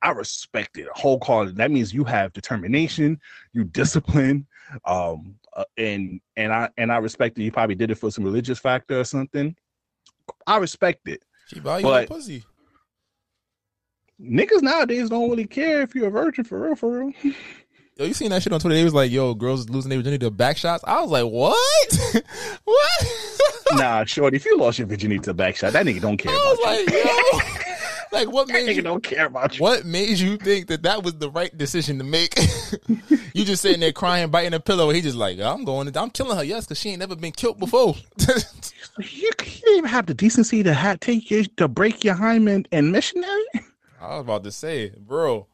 I respect it wholeheartedly. That means you have determination, you discipline, um, uh, and and I and I respect that you probably did it for some religious factor or something. I respect it. She value But- pussy. Niggas nowadays don't really care if you're a virgin for real, for real. Yo, you seen that shit on Twitter? They was like, "Yo, girls losing their virginity to back shots." I was like, "What? what?" nah, shorty, if you lost your virginity to back shot, that nigga don't care I about was like, "Yo, like what you. made you? don't care about you. What made you think that that was the right decision to make? you just sitting there crying, biting a pillow. He just like, I'm going. To, I'm killing her. Yes, because she ain't never been killed before. You, you didn't even have the decency to have, take your, to break your hymen and missionary. I was about to say, bro,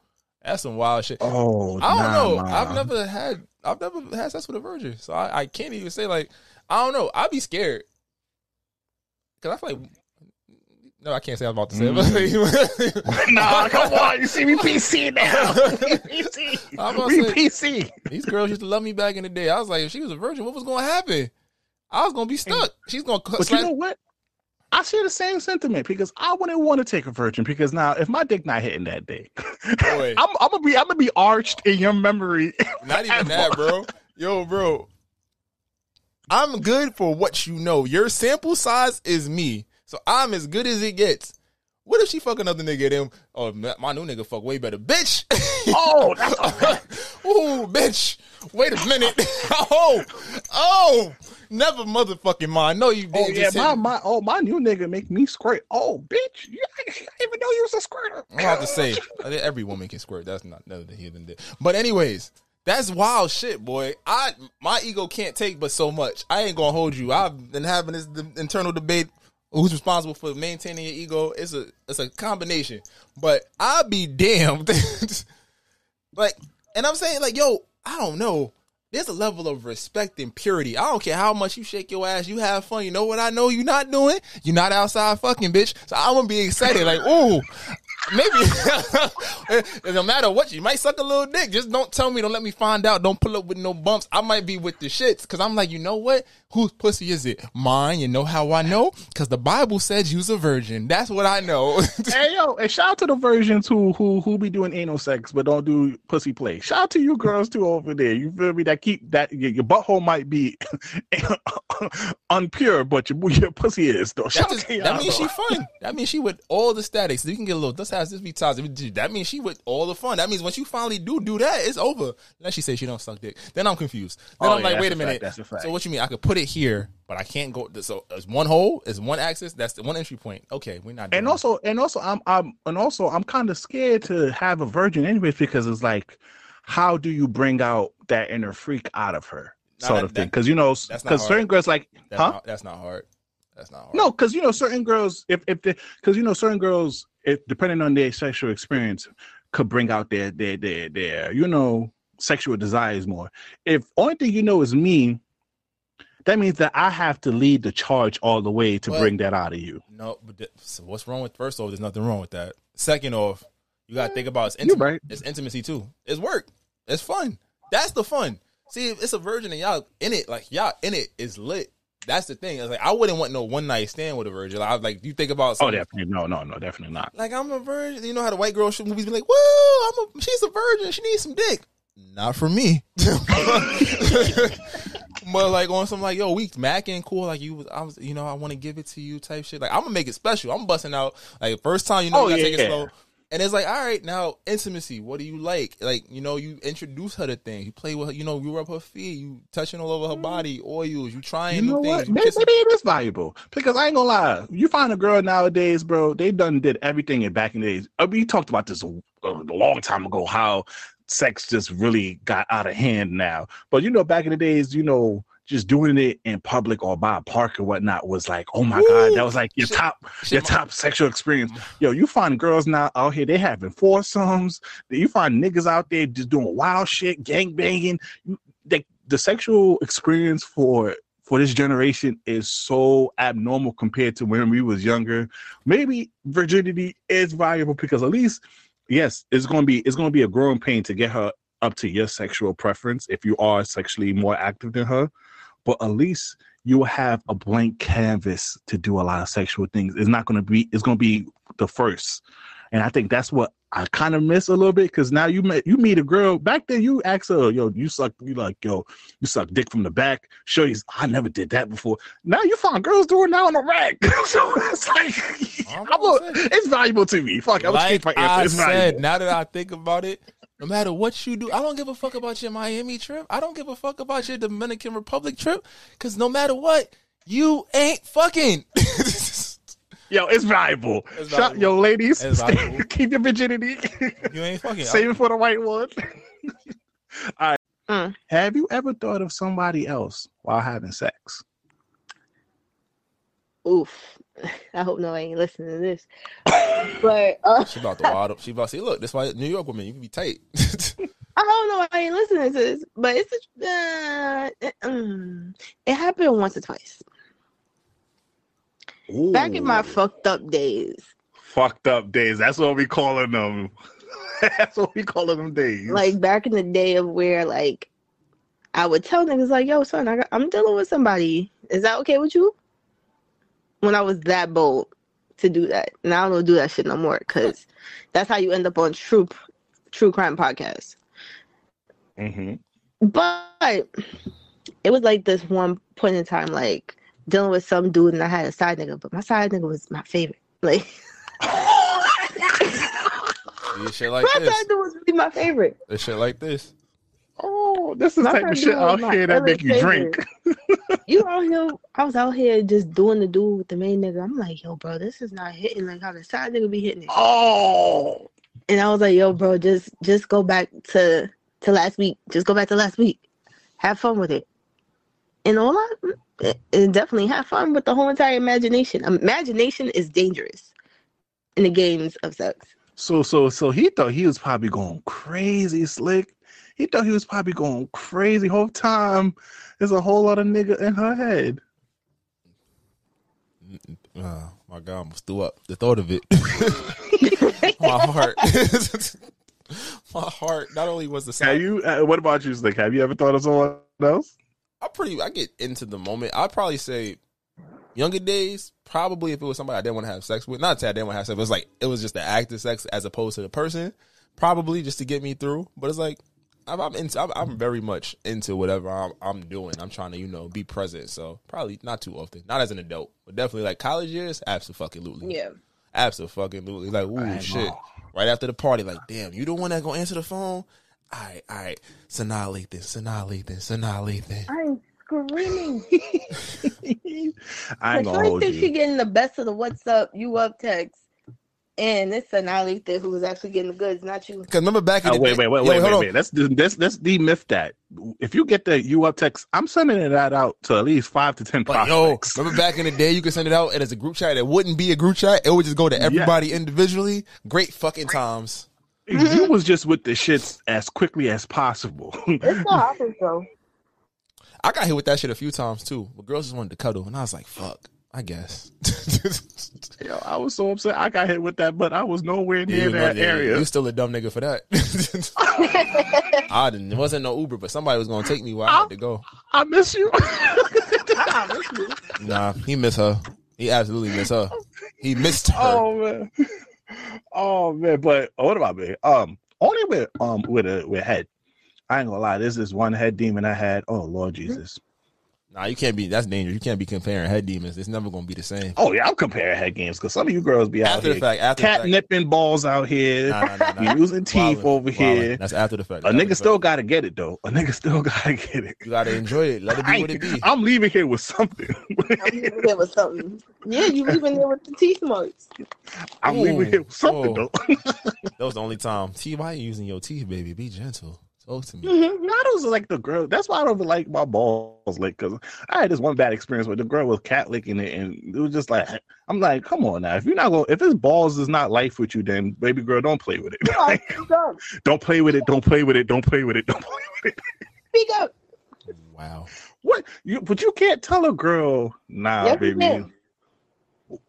that's some wild shit. Oh, I don't nah, know. nah. I've never had. I've never had sex with a virgin, so I, I can't even say like. I don't know. I'd be scared because I feel like. No, I can't say I was about to say. but- Mm. nah, come on. You see me PC now. PC. I'm about We say, PC. these girls used to love me back in the day. I was like, if she was a virgin, what was going to happen? I was going to be stuck. She's going to But you know what? I share the same sentiment because I wouldn't want to take a virgin because now if my dick not hitting that day, I'm, I'm gonna be I'm gonna be arched in your memory. Not even that, bro. Yo, bro. I'm good for what you know. Your sample size is me. So I'm as good as it gets. What if she fuck another nigga then oh my my new nigga fuck way better. Bitch. Oh, that's Ooh, bitch. Wait a minute. oh. Oh. Never motherfucking mind. No, you Oh didn't yeah, my, my oh my new nigga make me squirt. Oh bitch, you, I didn't even know you was a squirter. I'm about to say every woman can squirt. That's not nothing of the heathen did. But anyways, that's wild shit, boy. I my ego can't take but so much. I ain't gonna hold you. I've been having this internal debate. Who's responsible for maintaining your ego? It's a it's a combination. But I'll be damned. like, and I'm saying like, yo, I don't know. There's a level of respect and purity. I don't care how much you shake your ass. You have fun. You know what I know you're not doing? You're not outside fucking, bitch. So I'm gonna be excited. Like, ooh, maybe don't matter what you might suck a little dick. Just don't tell me. Don't let me find out. Don't pull up with no bumps. I might be with the shits because I'm like, you know what? Whose pussy is it? Mine. You know how I know? Because the Bible says you's a virgin. That's what I know. Hey yo, and shout out to the virgins who who who be doing anal sex but don't do pussy play. Shout out to you girls too over there. You feel me? That keep that your, your butthole might be unpure, but your your pussy is though. That, Shout out just, that means she fun. That means she with all the statics. You can get a little. This has this be toxic. That means she with all the fun. That means once you finally do do that, it's over. Unless she says she don't suck dick, then I'm confused. Then Oh, I'm yeah, like, wait a a minute. fact, that's a fact. So what you mean? I could put it here, but I can't go. So it's one hole. It's one axis. That's the one entry point. Okay, we're not. And that. also, and also, I'm, I'm, and also, I'm kind of scared to have a virgin anyways because it's like, how do you bring out that inner freak out of her, sort that- of thing? Because you know, because certain girls like, that's huh? not, that's not hard. That's not hard. No, because you know, certain girls, if if they, because you know, certain girls, if depending on their sexual experience, could bring out their their their their you know sexual desires more. If only thing you know is me, that means that I have to lead the charge all the way to But- bring that out of you. No, but th- so what's wrong with first off? There's nothing wrong with that. Second off, you gotta think about it's, intim- right. it's intimacy too. It's work. It's fun. That's the fun. See, it's a virgin and y'all in it, like y'all in it is lit. That's the thing. It's like I wouldn't want no one night stand with a virgin. Like, I was like, you think about Oh, definitely no, no, no, definitely not. like I'm a virgin. You know how the white girl shoot movies be like, "Whoa, I'm a she's a virgin. She needs some dick." Not for me. but like on some like, yo, we macking cool. Like you was, I was, you know, I want to give it to you type shit. Like I'm gonna make it special. I'm busting out like first time. You know, Oh, you gotta yeah, take it yeah. slow. And it's like, all right, now intimacy. What do you like? Like, you know, you introduce her to things. You play with her. You know, you rub her feet. You touching all over her body. Oils. You trying You know new what? things. You Maybe, maybe it is valuable because I ain't gonna lie. You find a girl nowadays, bro. They done did everything in back in the days. Uh, We talked about this a, a long time ago. How sex just really got out of hand now. But you know, back in the days, you know, just doing it in public or by a park or whatnot was like, oh my god, that was like your Shit- top shit, your my- top sexual experience. Mm. Yo, you find girls now out here, they having foursomes. You find niggas out there just doing wild shit, gang banging. The sexual experience for for this generation is so abnormal compared to when we was younger. Maybe virginity is valuable because at least, yes, it's gonna be it's gonna be a growing pain to get her up to your sexual preference if you are sexually more active than her. But at least you will have a blank canvas to do a lot of sexual things. It's not gonna be it's gonna be the first. And I think that's what I kind of miss a little bit because now you met you meet a girl back then you ask her yo you suck you like yo you suck dick from the back show you I never did that before now you find girls doing that on the rack so it's like a, it's valuable to me fuck I was like my answer I it's said, valuable now that I think about it, no matter what you do, I don't give a fuck about your Miami trip. I don't give a fuck about your Dominican Republic trip. Cause no matter what, you ain't fucking. yo it's valuable It's Shut valuable. yo ladies It's valuable. keep your virginity you ain't fucking. save it for the right one all right Mm. have you ever thought of somebody else while having sex Oof. I hope no. nobody ain't listening to this. But uh, She about to wild up. She about to say, look, that's why New York women, you can be tight. I don't know why I ain't listening to this. But it's a, uh, it, um, it happened once or twice. Back in my fucked up days. fucked up days. That's what we calling them. That's what we calling them days. Like back in the day of where like I would tell niggas like, yo, son, I got, I'm dealing with somebody. Is that okay with you? When I was that bold to do that. And I don't do that shit no more because that's how you end up on true true crime podcasts. hmm But it was like this one point in time, like dealing with some dude, and I had a side nigga, but my side nigga was my favorite. Like Yeah, shit like my this. side nigga was really my favorite. This shit like this. Oh, this is My type of friend shit out here that make you drink. You out here? I was out here just doing the dude with the main nigga. I'm like, yo, bro, this is not hitting like how the side nigga be hitting it. Oh, And I was like, yo, bro, just just go back to to last week. Just go back to last week. Have fun with it. And all I it, it definitely have fun with the whole entire imagination. Imagination is dangerous in the games of sex. so so so he thought he was probably going crazy slick. He thought he was probably going crazy whole time. There's a whole lot of nigga in her head. Oh, my God, I almost threw up. The thought of it. my heart. my heart. Not only was the Have sound. you? Uh, what about you, Slick? Have you ever thought of someone else? I pretty. I get into the moment. I'd probably say younger days. Probably if it was somebody I didn't want to have sex with. Not to say I didn't want to have sex. But it was like it was just the act of sex as opposed to the person. Probably just to get me through. But it's like I'm, I'm into. I'm, I'm very much into whatever I'm, I'm doing. I'm trying to you know be present. So probably not too often. Not as an adult, but definitely like college years. Absolutely. Yeah. Absolutely. Like, ooh, Right, shit. Right after the party, like, damn, you the one that gonna answer the phone? All right, all right. Sanaa Lathan, Sanaa Lathan, Sanaa Lathan. I'm screaming. I ain't Like, gonna I hold think she you. getting the best of the what's up, you up text. And it's Anali there who was actually getting the goods, not you. Because remember back in Oh, the wait, day- wait, wait, Yo, wait, hold wait, on. wait. Let's do let's let's demyth that. If you get the you up text, I'm sending that out to at least five to ten But yo, remember back in the day, you could send it out and as a group chat. It wouldn't be a group chat. It would just go to everybody individually. Great fucking times. You mm-hmm. was just with the shits as quickly as possible. It's still happens though. I got hit with that shit a few times too. But girls just wanted to cuddle, and I was like, "Fuck, I guess." Yo, I was so upset. I got hit with that, but I was nowhere near you, know, that yeah, area. you still a dumb nigga for that. I didn't. It wasn't no Uber, but somebody was gonna take me where I had to go. I miss you. I miss you. Nah, he missed her. He absolutely missed her. He missed her. oh man. Oh man, but what about me? Um, only with um with a with head. I ain't gonna lie. This is one head demon I had. Oh Lord Jesus. Nah, you can't be. That's dangerous. You can't be comparing head demons. It's never gonna be the same. Oh yeah, I'm comparing head games because some of you girls be out the here fact, after the cat fact. nipping balls out here. Nah, nah, nah, nah. Using teeth Wildin', over wildin'. here. That's after the fact. A After the nigga fact. still gotta get it though. A nigga still gotta get it. You gotta enjoy it. Let it I be what it be. I'm leaving here with something. I'm leaving there with something. Yeah, you leaving there with the teeth marks. I'm Ooh, leaving here with something oh. though. That was the only time. T, why are you using your teeth, baby? Be gentle. Talk to me. Mm-hmm. Models are like the girl. That's why I don't like my balls licked. Cause I had this one bad experience where the girl was cat licking it, and it was just like, I'm like, come on now. If you're not going, if this balls is not life with you, then baby girl, don't play with it. Like, don't play with it. Don't play with it. Don't play with it. Don't play with it. Speak up. Wow. What? You? But you can't tell a girl, nah, Yes, you baby.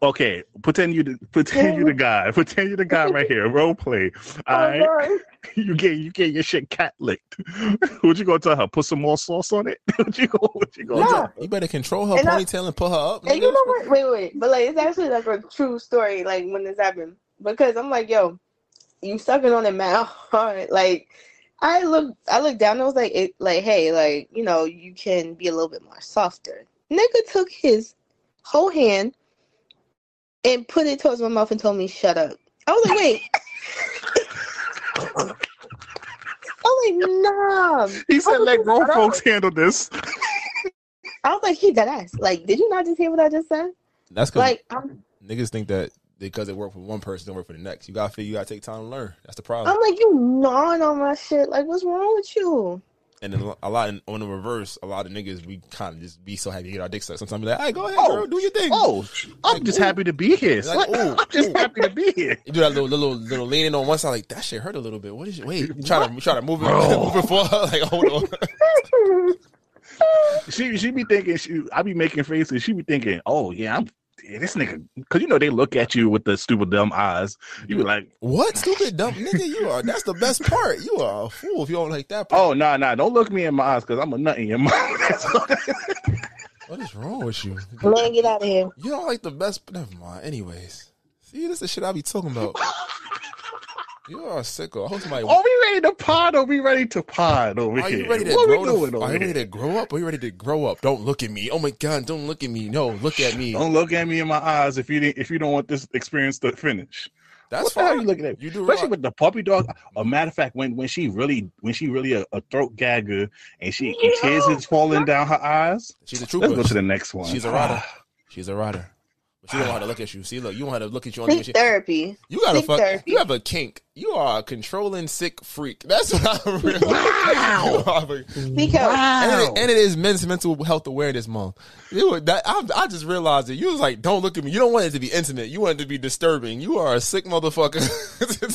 Can. Okay, pretend you the pretend you the guy. Pretend you the guy right here. Role play. All right. Oh, You get you get your shit cat licked. what you gonna tell her? Put some more sauce on it? what you go? What you gonna No. tell? You better control her And I- ponytail and put her up. And you know what? Wait, wait, but like it's actually like a true story. Like when this happened, because I'm like, yo, you sucking on it mad hard. Like I look, I looked down. and I was like, it, like, hey, like you know, you can be a little bit more softer. Nigga took his whole hand and put it towards my mouth and told me, shut up. I was like, wait. I was like, nah. He said, "Let grown shut up. folks handle this." I was like, he dead ass. Like, did you not just hear what I just said? That's because Like, I'm niggas think that because it worked for one person, don't work for the next. You gotta feel you gotta take time to learn. That's the problem. I'm like, you gnawing on my shit. Like, what's wrong with you? And then a lot in, on the reverse, a lot of niggas we kind of just be so happy to get our dick sucked. Sometimes be like, "Hey, go ahead, Oh. girl, do your thing." Oh, I'm just happy to be here. Like, Slick. ooh, I'm just ooh. happy to be here. You do that little little little leaning on one side, like that shit hurt a little bit. What is it? Wait, you try to try to move it, move it forward. Like hold on. She she be thinking she I be making faces. She be thinking, oh yeah, I'm yeah, this nigga because you know they look at you with the stupid dumb eyes. You be like, What stupid dumb nigga you are? That's the best part. You are a fool if you don't like that. Oh, part. oh nah nah, don't look me in my eyes because I'm a nut in your mouth. What is wrong with you? Man, get out of here. You don't like the best. Never mind. Anyways, see, this is the shit I be talking about. You are a sicko. I hope somebody. Are we ready to pod? Or we ready to pod over Are here? you ready to what grow? we doing? the- doing are over you ready to grow up? Are you ready to grow up? Don't look at me. Oh my god! Don't look at me. No, look at me. Don't look at me in my eyes if you didn't, if you don't want this experience to finish. That's what the hell fine. you looking at? You do Especially realize- with the puppy dog. A matter of fact, when when she really when she really a, a throat gagger and she and tears is falling down her eyes. She's a trooper. Let's go to the next one. She's a rider. She's a rider. But she don't know how to look at you. See, look, you don't know how to look at you on Seek the therapy. You got a fuck. therapy. You have a kink. You are a controlling sick freak. That's what I really. Wow. Speak out. And it, and it is Men's Mental Health Awareness Month. You that, I, I just realized that you was like, don't look at me. You don't want it to be intimate. You want it to be disturbing. You are a sick motherfucker.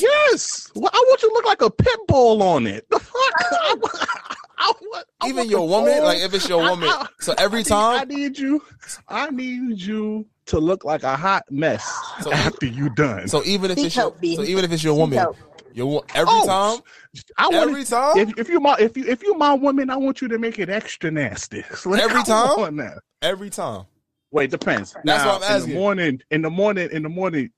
Yes. Well, I want you to look like a pit bull on it. The fuck? I, want- I Even want your woman, full- like if it's your woman. I- So every I need- I need you. I need you to look like a hot mess So- after you done. so even if Seek it's your, help, so even if it's your Seek woman, help. your every Oh, time, I want every time, If, if you my if you if you my woman, I want you to make it extra nasty. Like, Every time? on every time. Wait, depends. That's now, what I'm asking. In the morning, in the morning, in the morning,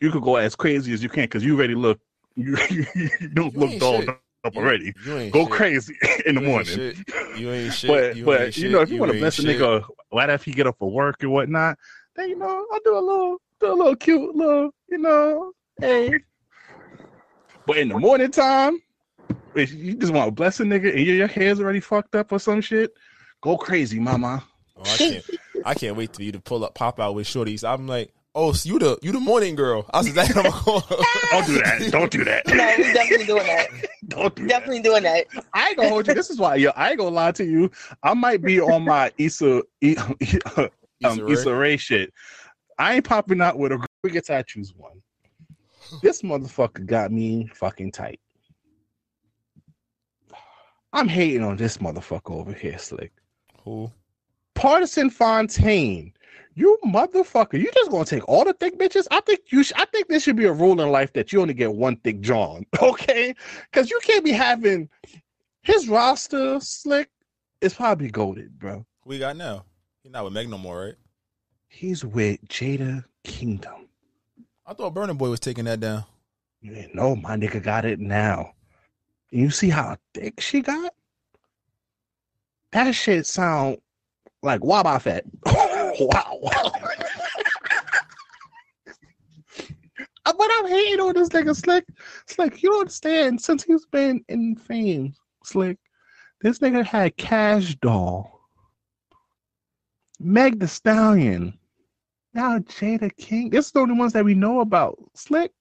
you could go as crazy as you can because you already look. You, you don't You look ain't dolled shit. up already. You ain't Go shit. crazy in the ain't morning. shit. You ain't shit. But you but ain't you know if you, want to ain't bless a shit. nigga right after he get up for work and whatnot, then you know I'll do a little do a little cute little you know hey. But in the morning time, if you just want to bless a nigga and your, your hair's already fucked up or some shit, go crazy, mama. Oh, I can't. I can't wait for you to pull up, pop out with shorties. I'm like, oh, so you the you the morning girl. I was exactly what I'm going. Don't do that. Don't do that. No, we definitely doing that. Don't do that. Definitely doing that. I ain't gonna hold you. This is why, yo, I ain't gonna lie to you. I might be on my Issa, um, Issa Rae. Shit. I ain't popping out with a. We get to choose one. This motherfucker got me fucking tight. I'm hating on this motherfucker over here, Slick. Who? Pardison Fontaine. You motherfucker! You just gonna take all the thick bitches? I think you. Sh- I think there should be a rule in life that you only get one thick John. Okay, because you can't be having his roster slick. Is probably goaded, bro. We got now? He's not with Meg no more, right? He's with Jada Kingdom. I thought Burna Boy was taking that down. Yeah, no, my nigga got it now. You see how thick she got? That shit sound like Waba Fett. wow. Uh, but I'm hating on this nigga Slick. Slick, you don't understand. Since he's been in fame, Slick, this nigga had Cash Doll, Meg the Stallion, now Jada King. This is the only ones that we know about. Slick.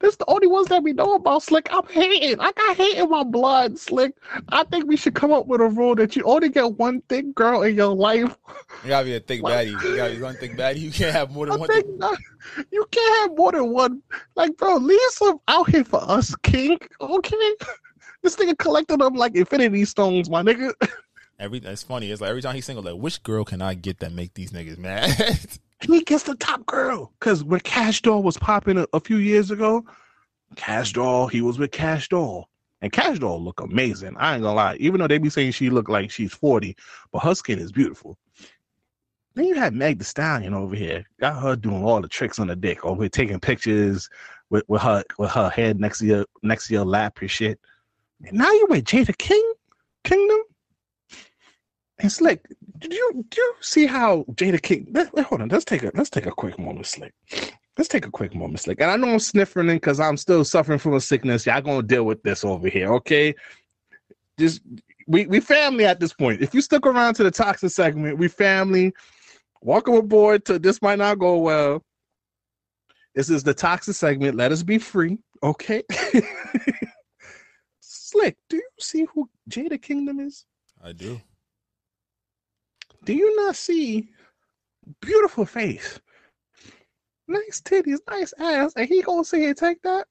This is the only ones that we know about, Slick. I'm hating. I got hate in my blood, Slick. I think we should come up with a rule that you only get one thick girl in your life. You gotta be a thick baddie. You gotta be one thick baddie. You can't have more than I one. think Thick... not- you can't have more than one. Like, bro, leave some out here for us, King. Okay. This nigga collected them like Infinity Stones, my nigga. Every it's funny. It's like every time he's single, like which girl can I get that make these niggas mad? he gets the top girl. Cause when Cash Doll was popping a, a few years ago, Cash Doll, he was with Cash Doll. And Cash Doll look amazing. I ain't gonna lie. Even though they be saying she look like she's 40, but her skin is beautiful. Then you had Meg the Stallion over here. Got her doing all the tricks on the dick, over here taking pictures with, with her with her head next to your next to your lap and shit. And now you with Jada King Kingdom? It's like, did you do you see how Jada King? Let- hold on, let's take a let's take a quick moment, Slick. Let's take a quick moment, Slick. And I know I'm sniffling because I'm still suffering from a sickness. Y'all gonna deal with this over here, okay? Just we we family at this point. If you stuck around to the toxic segment, we family. Welcome aboard to this might not go well. This is the toxic segment. Let us be free, okay? Slick, do you see who Jada Kingdom is? I do. Do you not see beautiful face, nice titties, nice ass, and he gonna say, "Take that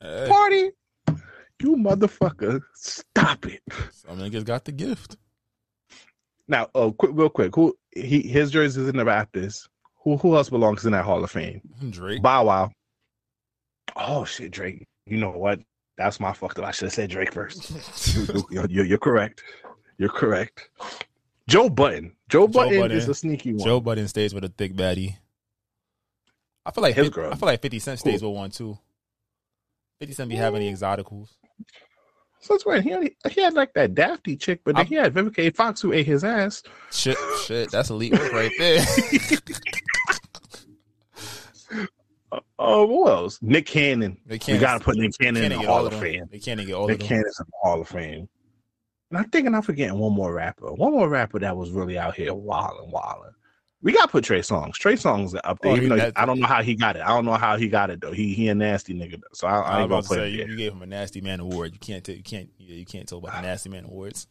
Hey, party"? You motherfucker, stop it! some niggas got the gift. Now, oh, quick, real quick, who he his jersey is in the Raptors. Who who else belongs in that Hall of Fame? Drake. Bow Wow. Oh shit, Drake. You know what? That's my fucked up. I should have said Drake first. You- You're, you're, you're correct. You're correct. Joe Budden. Joe, Budden, is a sneaky one. Joe Budden stays with a thick baddie. I feel like His 50, girl. I feel like Fifty Cent stays Who? with one too. Fifty Cent be having the exoticals. So it's weird. He had, he had like that Dafty chick, but then he had Vivica. Fox who ate his ass. Shit, shit, that's elite work right there. Oh, who else? Nick Cannon. They We gotta put Nick Cannon in can't the get all Hall of of. Fame. They can't get all Nick of them. Cannon's in the Hall of Fame. And I'm thinking I'm forgetting one more rapper. One more rapper that was really out here wilding, wilding. We gotta put Trey Songz. Trey Songz up there. Oh, even though I don't know how he got it. I don't know how he got it though. He he a nasty nigga. Though, so I, I I ain't about gonna to say you, you gave him a nasty man award. You can't. T- you can't. Yeah, you can't talk about the ah. nasty man awards.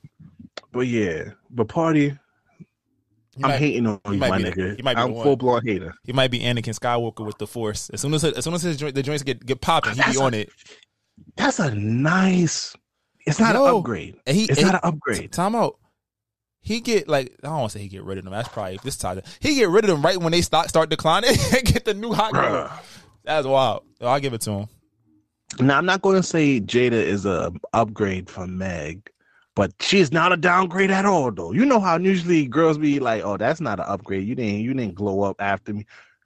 But yeah, but party. He I'm might- hating on you, my be nigga. he might be I'm full blown hater. He might be Anakin Skywalker with the Force. As soon as as soon as his joint, the joints get get popping, he That's be a- on it. That's a nice. It's not Yo, an upgrade. He, It's not an upgrade. Time out. He get like I don't want to say he get rid of them. That's probably this time. He get rid of them right when they start start declining and get the new hot girl. That's wild. So I'll give it to him. Now I'm not going to say Jada is a upgrade from Meg, but she's not a downgrade at all, though. You know how usually girls be like, "Oh, that's not an upgrade. You didn't, you didn't glow up after me."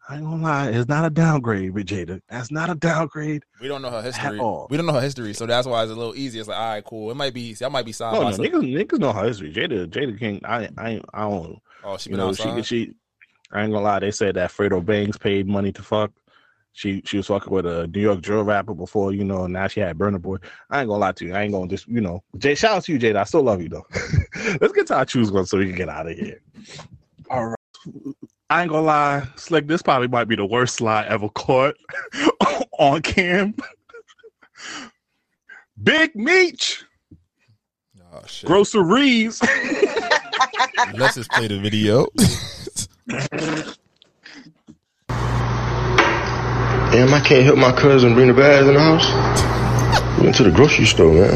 I ain't gonna lie, it's not a downgrade with Jada. That's not a downgrade. We don't know her history. all. We don't know her history, so that's why it's a little easy. It's like, all right, cool. It might be. That might be side No, no, niggas, niggas know her history. Jada, Jada King. I, I, I don't. Oh, she You been know, outside. she, she. I ain't gonna lie. They said that Fredo Banks paid money to fuck. She, she was fucking with a New York drill rapper before, you know. Now she had Burna Boy. I ain't gonna lie to you. I ain't gonna just, you know. Jay, shout out to you, Jada. I still love you though. Let's get to our choose one so we can get out of here. All right. I ain't gonna lie, Slick. This probably might be the worst slide ever caught on cam. Big Meech, oh shit. groceries. Let's just play the video. Damn, I can't help my cousin bring the bags in the house. We went to the grocery store, man.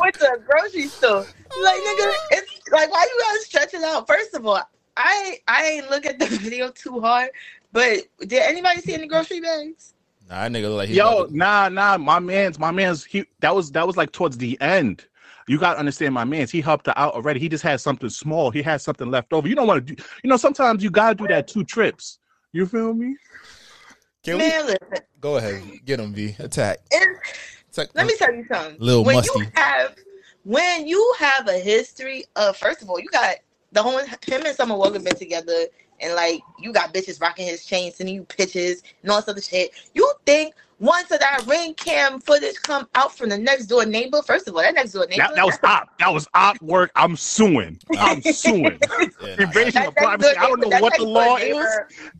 went to a grocery store. Like nigga, it's like why you guys stretching out? First of all, I I ain't look at the video too hard, but did anybody see any grocery bags? nah, that nigga look like he's Yo, to- nah, nah, my man's, my man's, he that was that was like towards the end. You gotta understand, my man's. He helped her out already. He just had something small. He had something left over. You don't want to do. You know, sometimes you gotta do that two trips. You feel me? Can we listen, go ahead? Get him, V. Attack. it's, Attack. let me tell you something. Lil when Musty. you have when you have a history of first of all, you got the whole him and Summer Walker been together and like you got bitches rocking his chain, sending you pictures and all this other shit. You think once of that ring cam footage come out from the next door neighbor, first of all, that next door neighbor That, that was op. That was op work. I'm suing. I'm suing. Yeah, Invasion of privacy. door I don't know what the law is.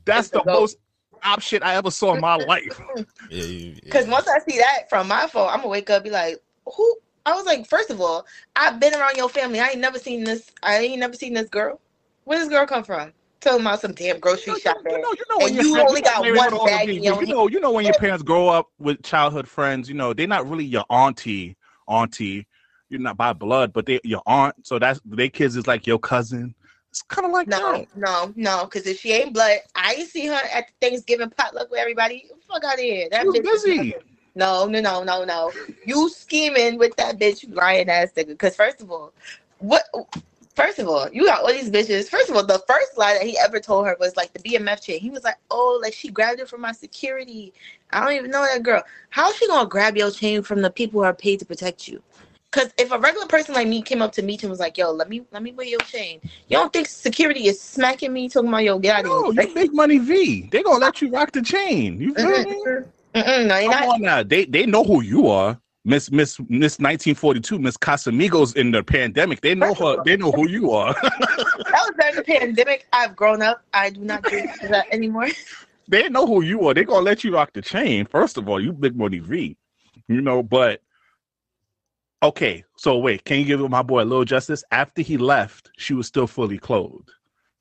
That's is the the goat. most. op shit I ever saw in my life. Yeah, yeah. Because once I see that from my phone, I'm gonna wake up and be like, who? I was like, first of all, I've been around your family. I ain't never seen this. I ain't never seen this girl. Where this girl come from? Talking about some damn grocery shopping. You know, you know when And your you parents- only got one bag You know, you know when your parents grow up with childhood friends, you know, they're not really your auntie, auntie. You're not by blood, but they your aunt. So that's their kids is like your cousin. It's kind of like No, that. no, no. Because if she ain't blood, I see her at the Thanksgiving potluck with everybody. Fuck out of here. That She was busy. No, no, no, no, no. You scheming with that bitch lying ass nigga. Because first of all, what? First of all, you got all these bitches. First of all, the first lie that he ever told her was like the BMF chick. He was like, "Oh, like she grabbed it from my security." I don't even know that girl. How's she gonna grab your chain from the people who are paid to protect you? Because if a regular person like me came up to me and was like, "Yo, let me let me wear your chain," you don't think security is smacking me talking about yo get out No, you big money V. They gonna let you rock the chain. You feel me? Mm-mm, no, you're Come not. on now. They they know who you are. Miss Miss Miss 1942, Miss Casamigos in the pandemic. They know her. They know who you are. That was during the pandemic. I've grown up. I do not do that anymore. they know who you are. They're gonna let you rock the chain. First of all, you big money V. You know, but okay. So wait, can you give my boy a little justice? After he left, she was still fully clothed.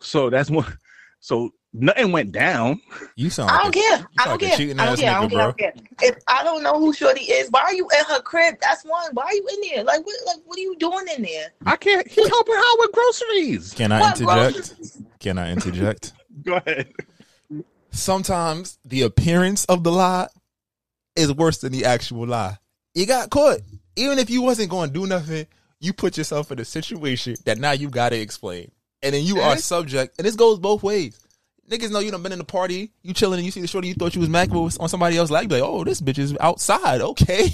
So that's one. So nothing went down. You sound I don't a- care. you I don't like a care. I don't ass care. I nigga, don't care. I don't care. If I don't know who Shorty is, why are you at her crib? That's one. Why are you in there? Like what? Like what are you doing in there? I can't. He helping her with groceries. Can I What interject? groceries? Can I interject? Go ahead. Sometimes the appearance of the lie is worse than the actual lie. You got caught. Even if you wasn't going to do nothing, you put yourself in a situation that now you got to explain. And then you are subject. And this goes both ways. Niggas know you done been in the party, you chilling, and you see the shorty you thought you was macking on somebody else. Like, like, oh, this bitch is outside. Okay.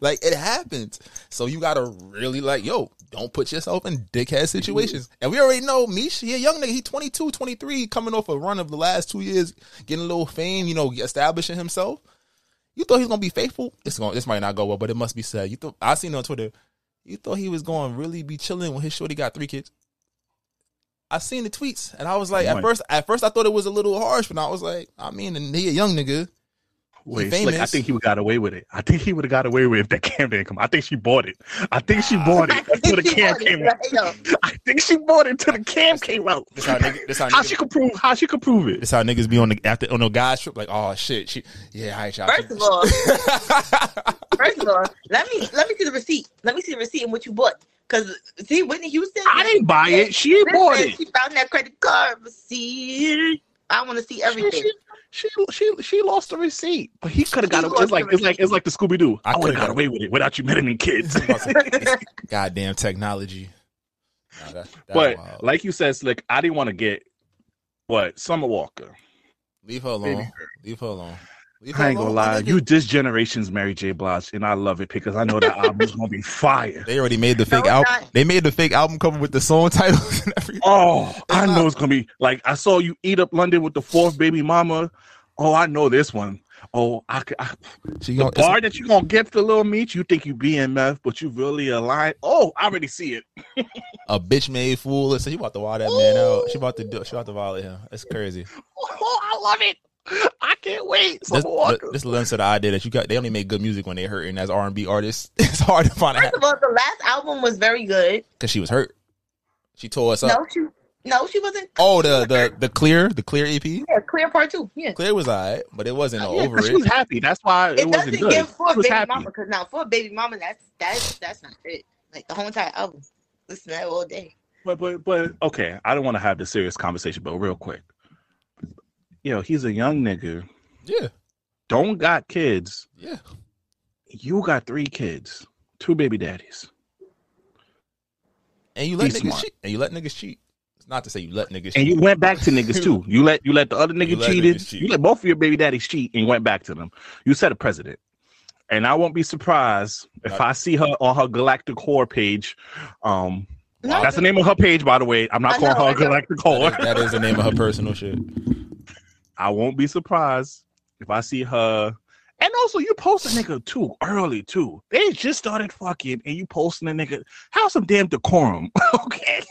like, it happens. So you got to really, like, yo, don't put yourself in dickhead situations. And we already know Mish, he a young nigga. He 22, 23, coming off a run of the last two years, getting a little fame, you know, establishing himself. You thought he was gonna be faithful? It's going. This might not go well, but it must be said. You thought I seen on Twitter. You thought he was going to really be chilling when his shorty got three kids. I seen the tweets, and I was like, at Right. first, at first I thought it was a little harsh, but I was like, I mean, and he a young nigga. Wait, He Slick, I think he would got away with it. I think he would have got away with it if that cam didn't come. I think she bought it. I think she bought it until the cam came out. Yo, I think she bought it until the cam came out. This how nigga, this how, How niggas, she could prove? How she could prove it? this how niggas be on the after on the guys trip, like, oh shit, she, yeah, all right, y'all. First of all, first of all, let me let me see the receipt. Let me see the receipt and what you bought. Cause see, Whitney Houston. I didn't buy it. She Listen, bought it. She found that credit card receipt. I want to see everything. She, she she she lost the receipt, but he could have got She away. lost It's like it's like it's like the Scooby Doo. I I would coulda got got away with it without you meddling kids. Goddamn technology. Nah, that- that but wild. like you said, Slick, I didn't want to get what Summer Walker. leave her baby alone. Leave her alone. Leave her I ain't gonna lie, you this generation's Mary J. Blige, and I love it because I know that album's gonna be fire. They already made the fake it's album. not. They made the fake album cover with the song titles and everything. Oh, I not- know it's gonna be like I saw you eat up London with the fourth baby mama. Oh, I know this one. Oh, I, could- I She the gonna, bar that you gonna get the little meat. You think you BMF, but you really aligned. Oh, I already see it. a bitch made fool. Listen, she about to wild that man out. She about to do. She about to violate him. It's crazy. Oh, I love it. I can't wait. This, Walker. this lends to the idea that you got. They only make good music when they're hurting as R and B artists. It's hard to find First out of all, the last album was very good. because she was hurt. She tore us up. No, she no, she wasn't. Oh, the the the clear the clear EP. Yeah, Clear Part Two. Yeah. Clear was alright, but it wasn't oh, no Yeah, over 'cause it. she was happy. That's why it, It, wasn't doesn't good. give for She a was baby happy. mama because now for a baby mama, that's that's that's not it. Like the whole entire album. Listen to that all day. But but but okay, I don't want to have the serious conversation, but real quick. Yo, he's a young nigga. Yeah, Don't got kids. yeah. You got three kids, two baby daddies. And you let Be niggas smart. cheat. And you let niggas cheat. It's not to say you let niggas And cheat. you went back to niggas too. You let you let the other nigga You cheated. cheat. You let both of your baby daddies cheat and went back to them. You set a precedent. And I won't be surprised if I see her on her Galactic Whore page. Um, that's the name of her page, by the way. I'm not I calling know, her know. Galactic That whore that is the name of her personal shit. I won't be surprised if I see her. And also, you post a nigga too early too. They just started fucking, and you posting a nigga. Have some damn decorum, okay?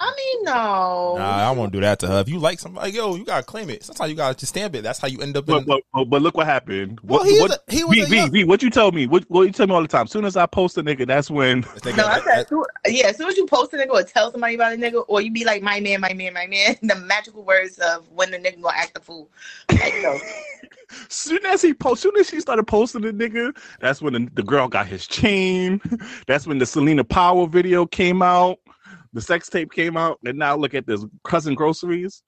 I mean, no. Nah, I won't do that to her. If you like somebody, yo, you gotta claim it. Sometimes you gotta just stamp it. That's how you end up. But, In, but, but, but look what happened. Well, What, he is what, a- he was V, a V, young- V, what you tell me? What, what you tell me all the time? As soon as I post a nigga, that's when. they No, I said, soo- yeah, as soon as you post a nigga or tell somebody about a nigga, or you be like, my man, my man, my man, the magical words of when the nigga gonna act the fool. Like, no. soon as he post, soon as she started posting the nigga, that's when the, the girl got his chain. That's when the Selena Power video came out. The sex tape came out, and now look at this cousin groceries.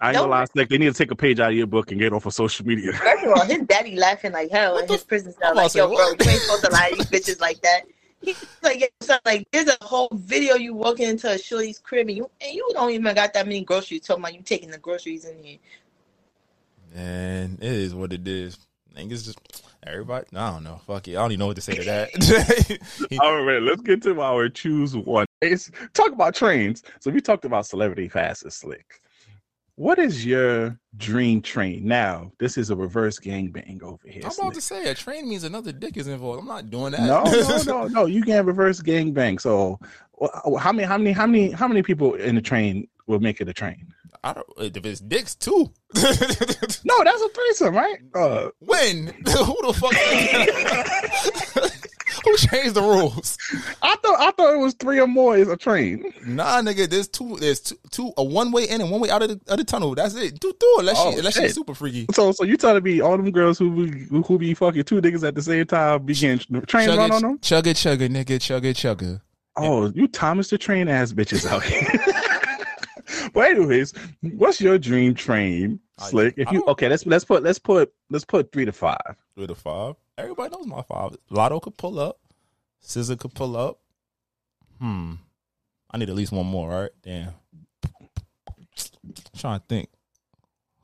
I ain't gonna No. lie, Slick, they need to take a page out of your book and get off of social media. First of all, his daddy laughing like hell in his prison cell. Like, yo, bro, what? you ain't supposed to lie to these bitches like that. He's like, yeah, son, like, there's a whole video you walking into a shorty's crib and you and you don't even got that many groceries. Talking about you taking the groceries in here. Man, it is what it is. Niggas just everybody. I don't know. Fuck it. I don't even know what to say to that. All right, let's get to our choose one. It's, talk about trains. So we talked about celebrity fastest slick. What is your dream train? Now, this is a reverse gangbang over here. I'm about Slick. to say a train means another dick is involved. I'm not doing that. No, no, no, no. You can reverse gangbang. So, how many, how many, how many, how many people in the train will make it a train? I don't. If it's dicks too. No, that's a threesome, right? Uh, when? Who the fuck? Who changed the rules? I thought I thought it was three or more is a train. Nah, nigga. There's two. There's two. two a one way in and one way out of the, of the tunnel. That's it. Do do it. Unless Oh, she, unless shit. she's super freaky. So, so you telling me all them girls who be, who be fucking two niggas at the same time begin train trains Chugga, run on them? chugga, chugga, nigga, chugga, chugga. Oh, you Thomas the Train ass bitches out here. But anyways, what's your dream train, I- Slick? If you okay, let's let's put let's put let's put three to five. Three to five. Everybody knows my five. Latto could pull up. SZA could pull up. Hmm. I need at least one more, right? Damn. trying to think.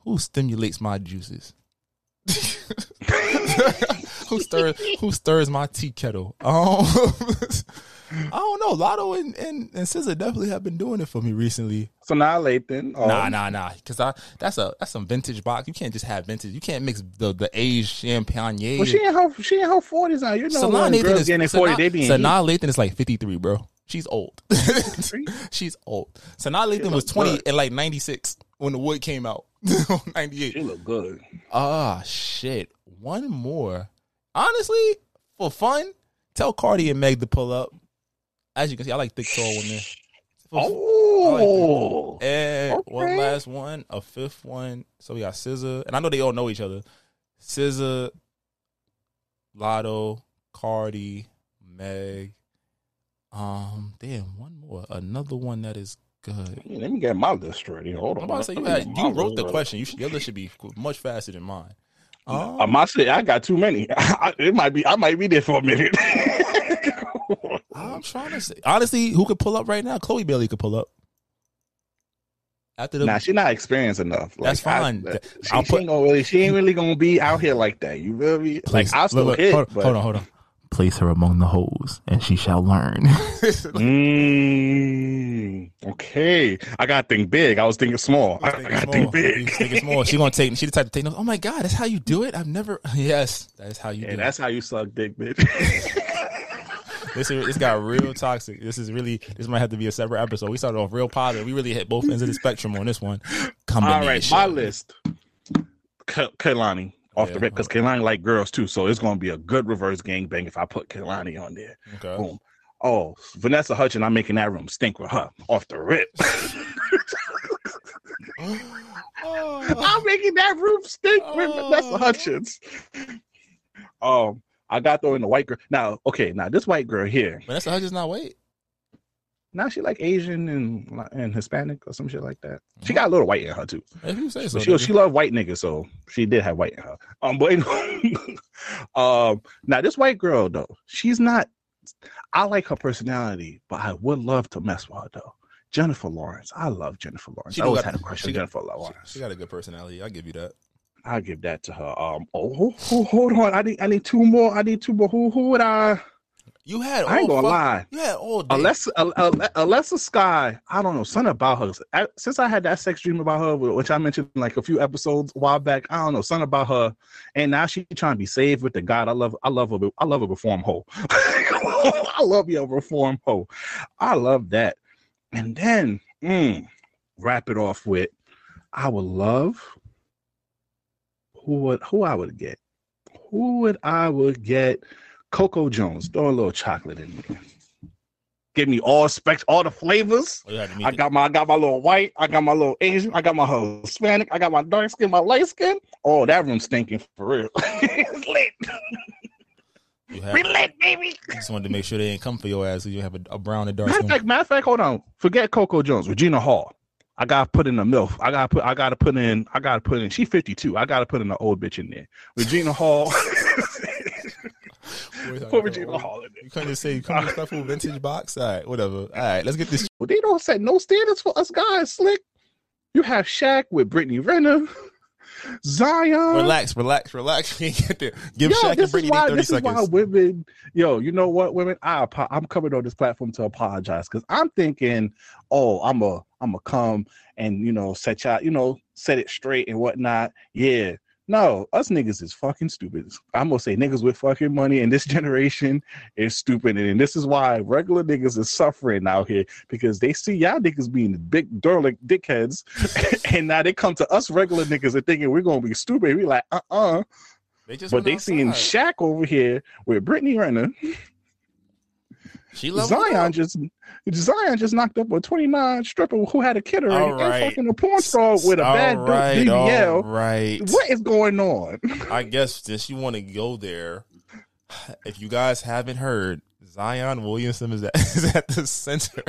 Who stimulates my juices? who stirs who stirs my tea kettle? Um, I don't know. Latto and, and, and SZA definitely have been doing it for me recently. So now Lathan. Oh, Nah, nah, nah. Because I that's a that's some vintage box. You can't just have vintage. You can't mix the the aged champagne. Well, she in her she in her forties now. You know, Sanaa when Lathan is getting in forty, they be in Sanaa Lathan is like fifty three, bro. She's old. She's old. Sanaa Lathan was twenty good. in like ninety six when the wood came out. ninety eight. She look good. Ah shit. One more. Honestly, for fun, tell Cardi and Meg to pull up. As you can see, I like thick tall women. Oh, and one last one, a fifth one. So we got SZA, and I know they all know each other. SZA, Latto, Cardi, Meg. Um, damn, one more, another one that is good. let me get my list ready. Hold on. I'm about to say you had you wrote the question. You should, your list should be much faster than mine. Um, I must say I got too many. it might be I might be there for a minute. I'm trying to say honestly, who could pull up right now? Chloe Bailey could pull up. After the nah, she not experienced enough. That's I- fine. she, I'll she put- ain't gonna really. She ain't really gonna be out here like that. You feel me? Like I still Look, hit. hold, but, hold on, hold on. Place her among the hoes, and she shall learn. Mm, okay, I got to think big. I was thinking small. I, I got to think big. Thinking small. She gonna take. She the type to take notes. Oh my god, that's how you do it. I've never. Yes, that's how you Yeah, do that's how you suck dick, bitch. This is, this got real toxic. This is really. This might have to be a separate episode. We started off real positive. We really hit both ends of the spectrum on this one. All Combination. right, my list. Ke- Kehlani off the rip because Kehlani like girls too, so it's gonna be a good reverse gangbang if I put Kehlani on there. Okay. Boom. Oh, Vanessa Hudgens, I'm making that room stink with her off the rip. I'm making that room stink with Vanessa Hudgens. Um, I got in the white girl. Now, okay, now this white girl here. Vanessa Hudgens not wait. Now she like Asian and and Hispanic or some shit like that. She got a little white in her too. If you say so. She she loved white niggas, so she did have white in her. Um, but um, now this white girl though, she's not. I like her personality, but I would love to mess with her though. Jennifer Lawrence, I love Jennifer Lawrence. She I always got- had a crush on Jennifer She, Lawrence. she got a good personality. I give you that. I'll give that to her. Um, oh, who, hold on, I need I need two more. I need two more. Who who would I? You had. I ain't gonna fuck- lie. You had all day. Alessa, Al- Al- Alessa Sky, I don't know, something about her. I- Since I had that sex dream about her, which I mentioned like a few episodes a while back, I don't know, something about her. And now she trying to be saved with the God. I love, I love her. I love a reform hoe. I love you, a reform hoe. I love that. And then mm, wrap it off with I would love who would who I would get. Who would I would get? Coco Jones. Throw a little chocolate in there. Give me all specs, all the flavors. Oh, you had to meet I got my I got my little white, I got my little Asian, I got my Hispanic, I got my dark skin, my light skin. Oh, that room's stinking for real. it's lit. you had- We lit, baby. just wanted to make sure they didn't come for your ass. So you have a, a brown and dark Matter of skin. fact, matter of fact, hold on. Forget Coco Jones, Regina Hall. I gotta put in a MILF. I gotta put I gotta put in I gotta put in she 52. I gotta put in an old bitch in there. Regina Hall. put Regina Hall in there. You couldn't just say you come with stuff with vintage box. All right, whatever. All right, let's get this. Well, they don't set no standards for us guys, slick. You have Shaq with Brittany Renner, Zion. Relax, relax, relax. We get there. Give yo, Shaq and Brittany is why, their thirty this is why women, yo, you know what, women? I I'm coming on this platform to apologize because I'm thinking, oh, I'm a I'm a come and you know set y'all, you know, set it straight and whatnot. Yeah. No, us niggas is fucking stupid. I'm gonna say niggas with fucking money in this generation is stupid, and this is why regular niggas is suffering out here because they see y'all niggas being big derelict dickheads, and now they come to us regular niggas and thinking we're gonna be stupid. We like, uh, uh They just but they seeing outside. Shaq over here with Brittany Renner. She leveled Zion just Zion just knocked up a 29 stripper who had a kid already All right. and fucking a porn star with a All bad right, BBL. all right. What is going on? I guess since you want to go there, if you guys haven't heard, Zion Williamson is at, is at the center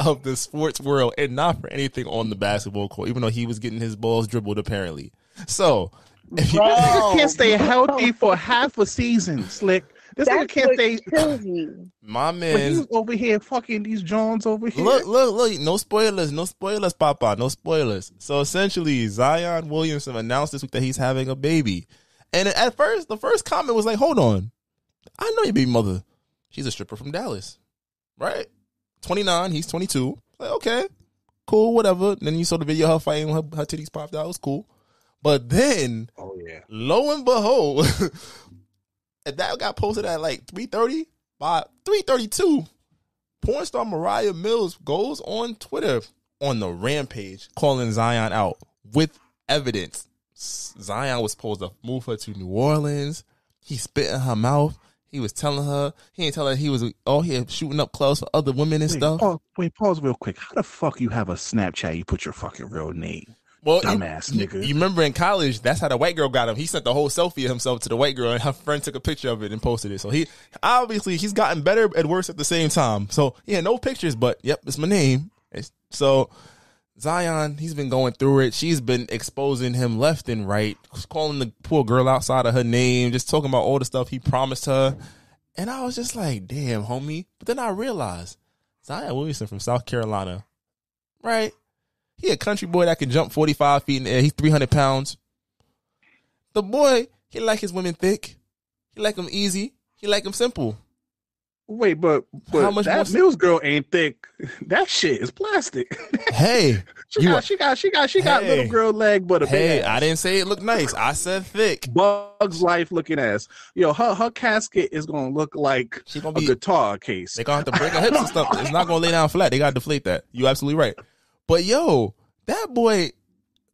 of the sports world, and not for anything on the basketball court, even though he was getting his balls dribbled apparently. So, if you, This can't stay healthy for half a season, slick. This nigga That's can't what stay. kills me. my man, he's over here fucking these Jones over here. Look, look, look! No spoilers, no spoilers, Papa, no spoilers. So essentially, Zion Williamson announced this week that he's having a baby, and at first, the first comment was like, "Hold on, I know your baby mother. She's a stripper from Dallas, right? Twenty nine, he's twenty two. Like, okay, cool, whatever." And then you saw the video of her fighting, her, her titties popped out. It was cool, but then oh yeah. lo and behold, and that got posted at like three thirty. By three thirty two, porn star Mariah Mills goes on Twitter on the rampage, calling Zion out with evidence. Zion was supposed to move her to New Orleans. He spit in her mouth. He was telling her he didn't tell her he was all here shooting up clubs for other women and Wait, stuff. pause, wait, pause real quick. How the fuck you have a Snapchat? You put your fucking real name. Well, Dumbass you, nigga. You remember in college, that's how the white girl got him. He sent the whole selfie of himself to the white girl, and her friend took a picture of it and posted it. So he obviously he's gotten better and worse at the same time. So yeah, no pictures, but yep, it's my name. It's, so Zion, he's been going through it. She's been exposing him left and right, calling the poor girl outside of her name, just talking about all the stuff he promised her. And I was just like, damn, homie. But then I realized Zion Williamson from South Carolina, right? He a country boy that can jump 45 feet in the air. He's 300 pounds. The boy, he like his women thick. He like them easy. He like them simple. Wait, but, but How much that Mills girl ain't thick. That shit is plastic. Hey, she, got, she got she got she got Hey. little girl leg, but a hey. I didn't say it looked nice. I said thick. Bugs Life looking ass. Yo, her her casket is gonna look like She gonna a be. guitar case. They gonna have to break her hips and stuff. It's not gonna lay down flat. They gotta deflate that. You absolutely right. But yo, that boy,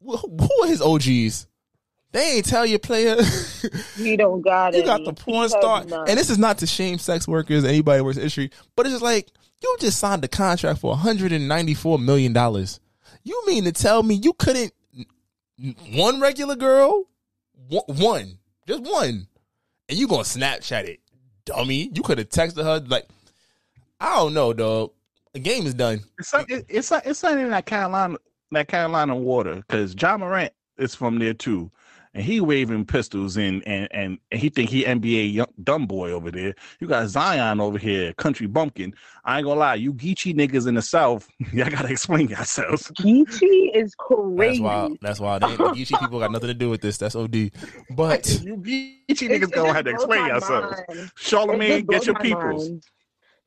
who are his OGs? They ain't tell you, player. He don't got it. you got the porn star, and this is not to shame sex workers, anybody works industry, but it's just like you just signed a contract for 194 million dollars. You mean to tell me you couldn't one regular girl, one, one, just one, and you gonna Snapchat it, dummy? You could have texted her like, I don't know, dog. The game is done. It's not, it- it's not, it's not in that Carolina that Carolina water because Ja Morant is from there too, and he waving pistols and and and, and he think he NBA young, dumb boy over there. You got Zion over here, country bumpkin. I ain't gonna lie, you Geechee niggas in the South, y'all gotta explain yourselves. Geechee is crazy. That's crazy. why. That's why they, the Geechee people got nothing to do with this. That's OD. But you Geechee niggas it gonna have to explain yourselves. Charlemagne, get your blows peoples. mind.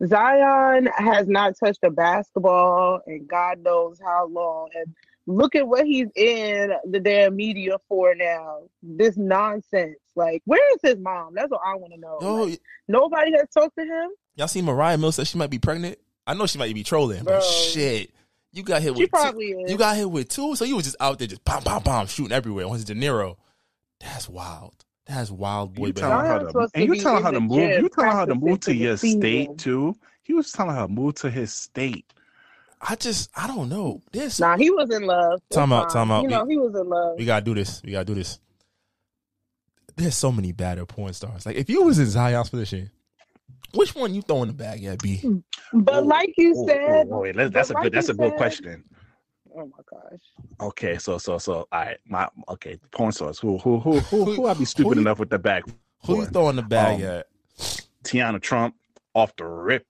Zion has not touched a basketball and God knows how long. And look at what he's in the damn media for now. This nonsense. Like, where is his mom? That's what I want to know. yo, Like, nobody has talked to him. Y'all see Mariah Mills said she might be pregnant? I know she might be trolling, but shit. You got hit She with probably two. is. You got hit with two, so you was just out there just pom pom pom shooting everywhere. Once De Niro, that's wild. That's wild boy. You telling her Zion's to, supposed and you telling her to move. You telling her to move to your for state too. He was telling her to move to his state. I just I don't know. This Nah, he was in love. It's Time out, fine. time out. You know, he was in love. we gotta do this. We gotta do this. There's so many badder porn stars. Like if you was in Zion's position, which one you throw in the bag at B? But like you Oh, said, oh, wait, that's a but good. That's you a good said- question. Oh my gosh. Okay, so so so all right, my okay, porn stars. Who who who who who I be Who stupid you- enough with the back? Who you for? throw in the bag Um, at? Teanna Trump off the rip.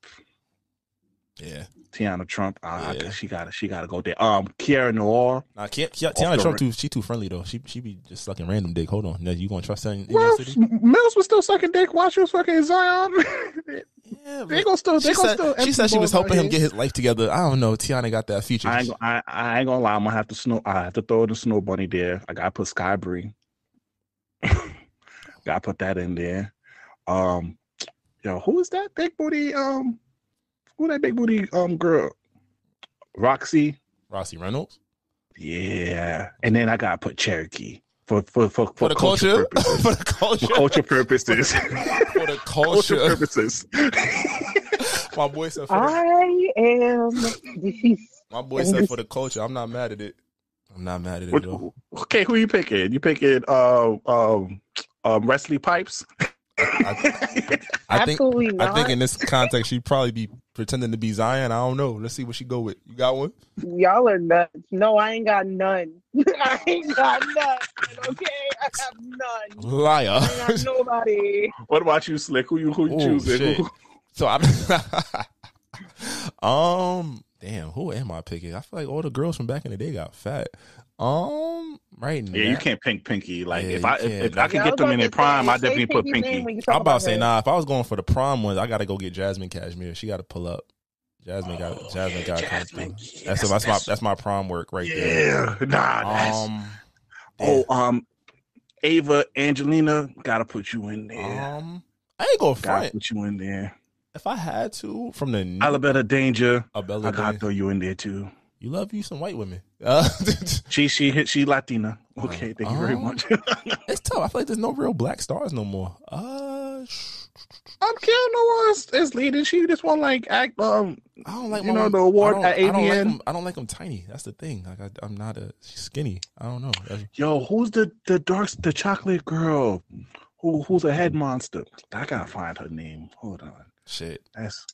Yeah. Teanna Trump. Uh, Yeah. She got to she got to go there. Um, Kira Noir. Nah, Ki- Ki- Teanna Trump too. She too friendly though. She she be just sucking random dick. Hold on, now you gonna trust her in, in Well? Mills was still sucking dick while she was fucking Zion. Yeah, they gonna still. They she gonna said, still. she said she was helping him get his life together. I don't know. Teanna got that feature. I ain't, I, I ain't gonna lie. I'm gonna have to snow. I have to throw the snow bunny there. I gotta put Sky Bree. gotta put that in there. Um, yo, who is that big booty? Um, who that big booty um girl? Roxy. Rossi Reynolds Yeah, and then I gotta put Cherokee for for for, for the culture. purposes. for the culture. for culture purposes. For the culture culture. purposes. My boy said for the, I am deceased. my boy said for the culture. I'm not mad at it. I'm not mad at it What- though. okay, who you picking? You picking uh um um Wesley Pipes? I, I think Absolutely I think in this context she'd probably be pretending to be Zion. I don't know. Let's see what she go with. You got one? Y'all are nuts. No, I ain't got none. I ain't got none. Okay, I have none. Liar. I got nobody. what about you, Slick? Who you who you Oh, choosing? Who- So I'm um damn, who am I picking? I feel like all the girls from back in the day got fat. Um right now. Yeah, you can't pink Pinky. Like Yeah, if I if, if I can get them in about their prime, I definitely put Pinky. when you talk I'm about to say nah. If I was going for the prom ones, I got to go get Jasmine Cashmere. She got to pull up. Jasmine got Jasmine got to come Jasmine, through. yes, that's that's my that's- that's my prom work right there. Yeah, nah. That's, Um, oh, um, Eva Angelina, gotta put you in there. um, I ain't gonna gotta front. put you in there. If I had to, from the Abella Danger, Abella I gotta Danger. throw you in there too. You love you some white women. Uh, She she she Latina. Okay, thank you very Oh. much. it's tough. I feel like there's no real black stars no more. Uh, sh- I'm Noir is, is leading. She just won like act um I don't like You know, the award at I don't like AVN? them. I don't like them tiny. That's the thing. Like I, I'm not a she's skinny. I don't know. Yo, who's the the dark the chocolate girl? Who who's a head monster? I gotta find her name. Hold on. Shit. That's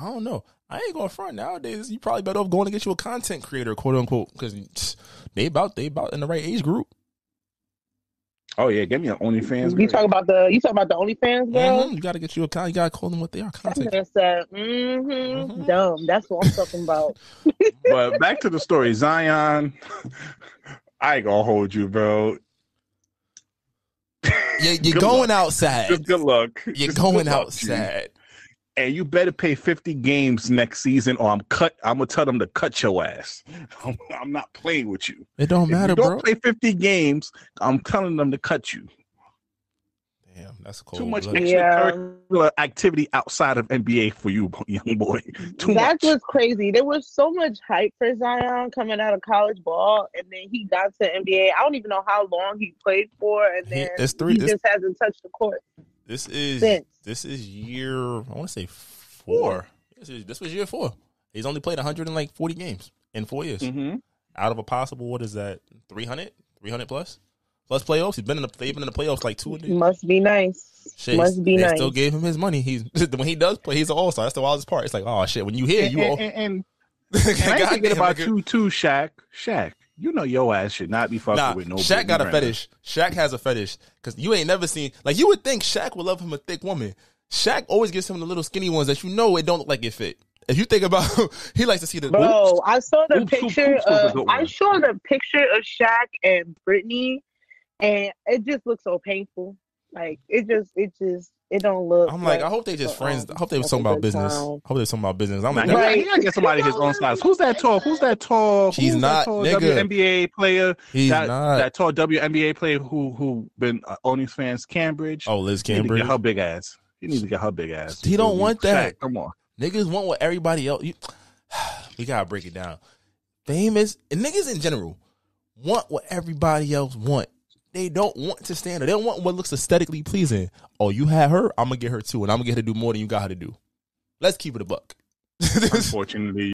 I don't know. I ain't going front nowadays. You probably better off going to get you a content creator, quote unquote, because they about they about in the right age group. oh yeah, give me an OnlyFans. You girl. talk about the you talk about the OnlyFans girl. Mhm. You got to get you a con. You got to call them what they are. That Content. man said, mm-hmm, Mhm. dumb. That's what I'm talking about. but back to the story, Zion. I ain't gonna hold you, bro. You, you're going luck. outside. Just good luck. You're Just going luck, outside. G. And you better pay 50 games next season, or I'm cut. I'm gonna tell them to cut your ass. I'm, I'm not playing with you. It don't If matter, you don't bro. play 50 games, I'm telling them to cut you. Damn, that's a cold. Too much blood. Yeah. extracurricular activity outside of NBA for you, young boy. Too That's much. what's crazy. There was so much hype for Zion coming out of college ball, and then he got to NBA. I don't even know how long he played for, and He- then it's three- he it's- just hasn't touched the court This is since. this is year. I want to say four. This, is, this was year four. He's only played 140 games in four years. Mm-hmm. Out of a possible, what is that? 300, 300 plus, plus playoffs. He's been in the. They've been in the playoffs like two. of these. Must be nice. Shit, Must be they nice. still gave him his money. He's when he does play, he's an all star. That's the wildest part. It's like, oh shit, when you hear And, you, all, and, and, and I ain't Goddamn, thinking about nigga. you too, Shaq. Shaq, you know your ass should not be fucking Nah, with no. Shaq got a Brittany Renner. fetish. Shaq has a fetish because you ain't never seen like you would think Shaq would love him a thick woman. Shaq always gives him the little skinny ones that you know it don't look like it fit. If you think about, he likes to see the. Bro, I saw the Oops, oops, picture oops was of I saw the picture of Shaq and Brittany, and it just looks so painful. Like it just, it just, it don't look. I'm like, I hope they just so, friends. um, I hope they was talking about business. time. I hope they was talking about business. I'm like, he, that- gotta, he gotta get somebody his own size. Who's that tall? Who's that tall? He's who's not, that tall nigga. WNBA player. he's that, not. that tall WNBA player who who been uh, OnlyFans Cambage. oh, Liz he need to Cambage. get her big ass. He needs to get her big ass. He don't want that. Shaq, come on. Niggas want what everybody else. You, we gotta break it down. famous and niggas in general want what everybody else want. They don't want to stand. They don't want what looks aesthetically pleasing. Oh, you had her, I'm gonna get her too, and I'm gonna get her to do more than you got her to do. Let's keep it a buck. Unfortunately,